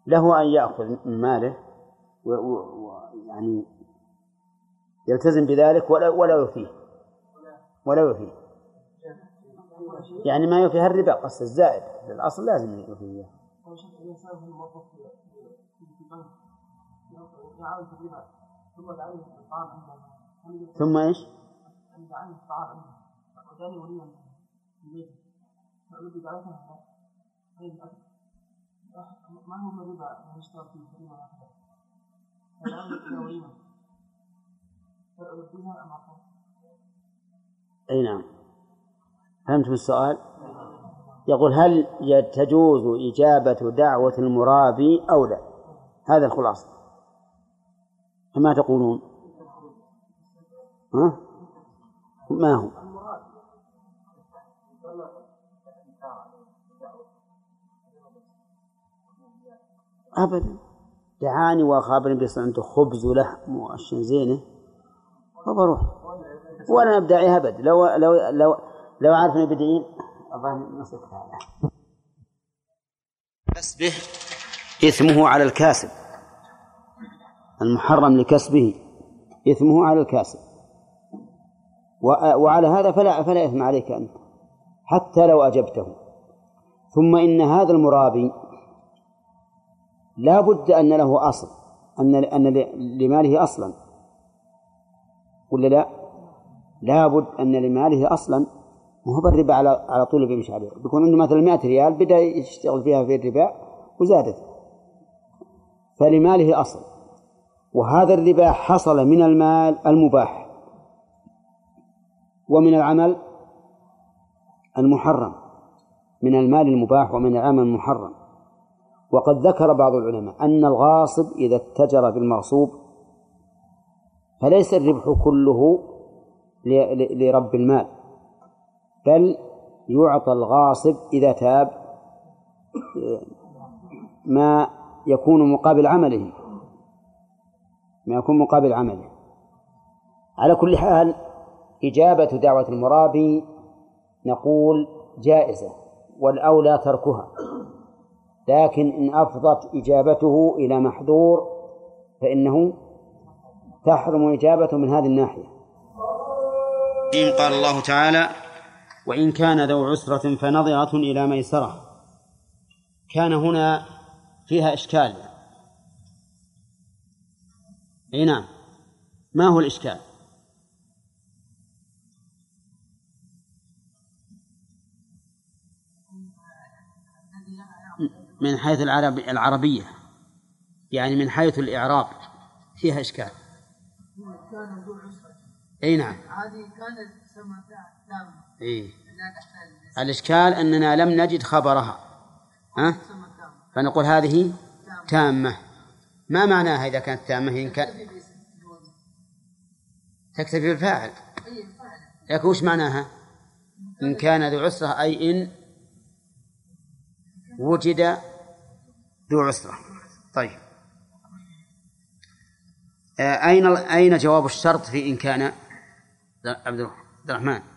له أن يأخذ من ماله ويعني يلتزم بذلك ولا ولا يوفيه. ولا يوفيه. يعني ما يوفيها الربا قصد الزائد. الأصل لازم يوفيه ثم دعاني الطعام عنده ثم إيش؟ الطعام عنده وجاني وليا في بيته فأريد دعوته غير الأكل ما هو الربا المشترك فيه كريمة واحدة فدعاني إلى وليمة فأرديها أم أقول أي نعم. فهمتم السؤال؟ يقول هل تجوز إجابة دعوة المرابي أو لا؟ هذا الخلاصة. فما تقولون؟ ها؟ ما هو؟ أبدا دعاني وأخابرني بس عنده خبز ولحم وأشياء زينة وبروح وأنا أبدعي أبد لو لو لو لو عارف إني بدعين أظن نصف هذا كسبه إثمه على الكاسب المحرم لكسبه إثمه على الكاسب. وعلى هذا فلا فلا إثم عليك أنت حتى لو أجبته. ثم إن هذا المرابي لا بد أن له أصل أن أن لماله أصلا. ولا لا؟ لا بد أن لماله أصلا. ما هو بالربا على على طول بيمشي عليه. بيكون عنده مثلا 100 ريال بدأ يشتغل فيها في الربا وزادت فلماله أصل وهذا الربا حصل من المال المباح ومن العمل المحرم من المال المباح ومن العمل المحرم. وقد ذكر بعض العلماء أن الغاصب إذا اتجر بالمغصوب فليس الربح كله لرب المال بل يعطى الغاصب إذا تاب ما يكون مقابل عمله. ما يكون مقابل عمله على كل حال إجابة دعوة المرابي نقول جائزة والأولى تركها. لكن إن أفضت إجابته إلى محظور فإنه تحرم إجابته من هذه الناحية. قال الله تعالى وإن كان ذو عسرة فنظرة إلى ميسرة. كان هنا فيها إشكال. أي نعم. ما هو الإشكال؟ من حيث العرب العربية. يعني من حيث الإعراب فيها إشكال. أي نعم. هذه كانت سما تامة إيه الإشكال أننا لم نجد خبرها. ها؟ فنقول هذه تامة. ما معناها إذا كانت تامة؟ إن كان تكتفي بالفاعل. لكن وش معناها؟ إن كان ذو عسرة أي إن وجد ذو عسرة. طيب. آه، أين أين جواب الشرط في إن كان؟ عبد الرحمن.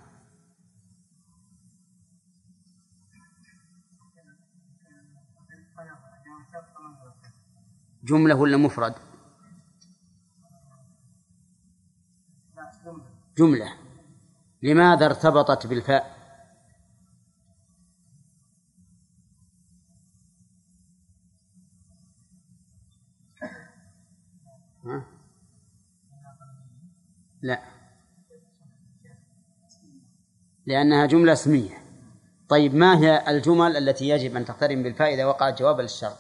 جملة ولا مفرد؟ جملة. لماذا ارتبطت بالفاء؟ ها؟ لا. لأنها جملة اسمية. طيب ما هي الجمل التي يجب أن تقترن بالفاء إذا وقعت جوابا للشرط؟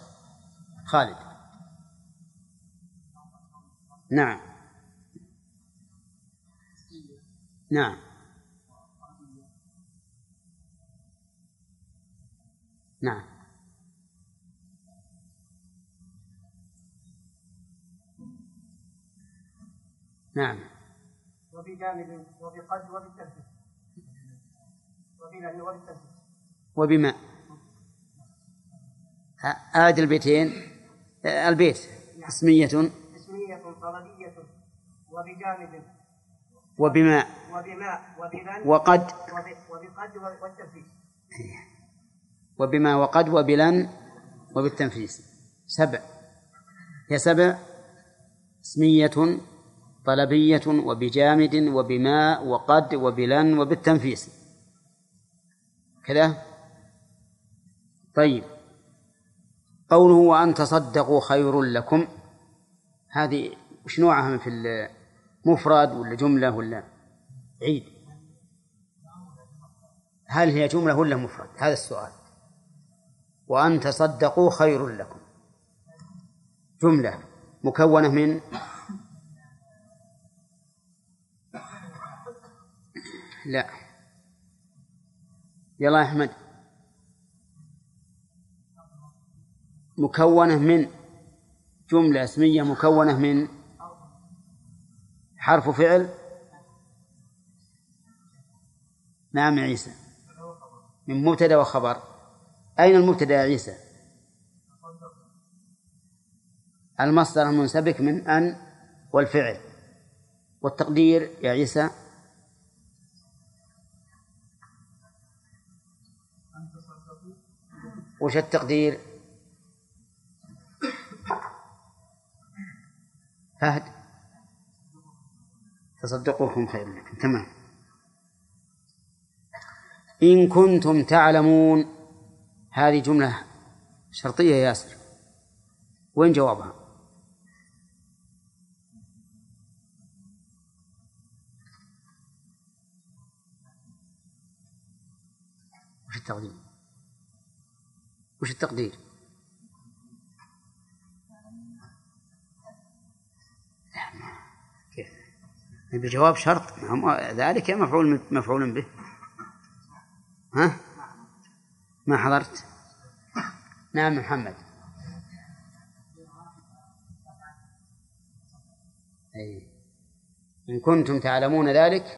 خالد. نعم. نعم. نعم. نعم. وفي جانب وفي قد وفي التنفيذ وفي لأن وفي التنفيذ وبما؟ آد البيتين. البيت. اسمية. اسمية طلبية وبجانب وبما وبما وبلن وقد وب- وبقد والتنفيذ. وبما وقد وبلن وبالتنفيس سبع. هي سبع. اسمية طلبية وبجامد وبما وقد وبلن وبالتنفيس كذا؟ طيب. قوله وأن تصدقوا خير لكم. هذه وش نوعها في المفرد ولا جملة ولا عيد؟ هل هي جملة ولا مفرد؟ هذا السؤال. وأن تصدقوا خير لكم. جملة مكونة من لا. يلا يا أحمد. مكونة من جملة اسمية مكونة من حرف فعل نعم يا عيسى. من مبتدأ وخبر. أين المبتدأ يا عيسى؟ المصدر المنسبك من أن والفعل. والتقدير يا عيسى. وش التقدير؟ فهد. تصدقوكم خير لكم. تمام. إن كنتم تعلمون هذه جملة شرطية يا ياسر. وين جوابها؟ وش التقدير؟ وش التقدير؟ بجواب شرط. هو ذلك مفعول مفعول به. ها؟ ما حضرت؟ نعم محمد. أي. إن كنتم تعلمون ذلك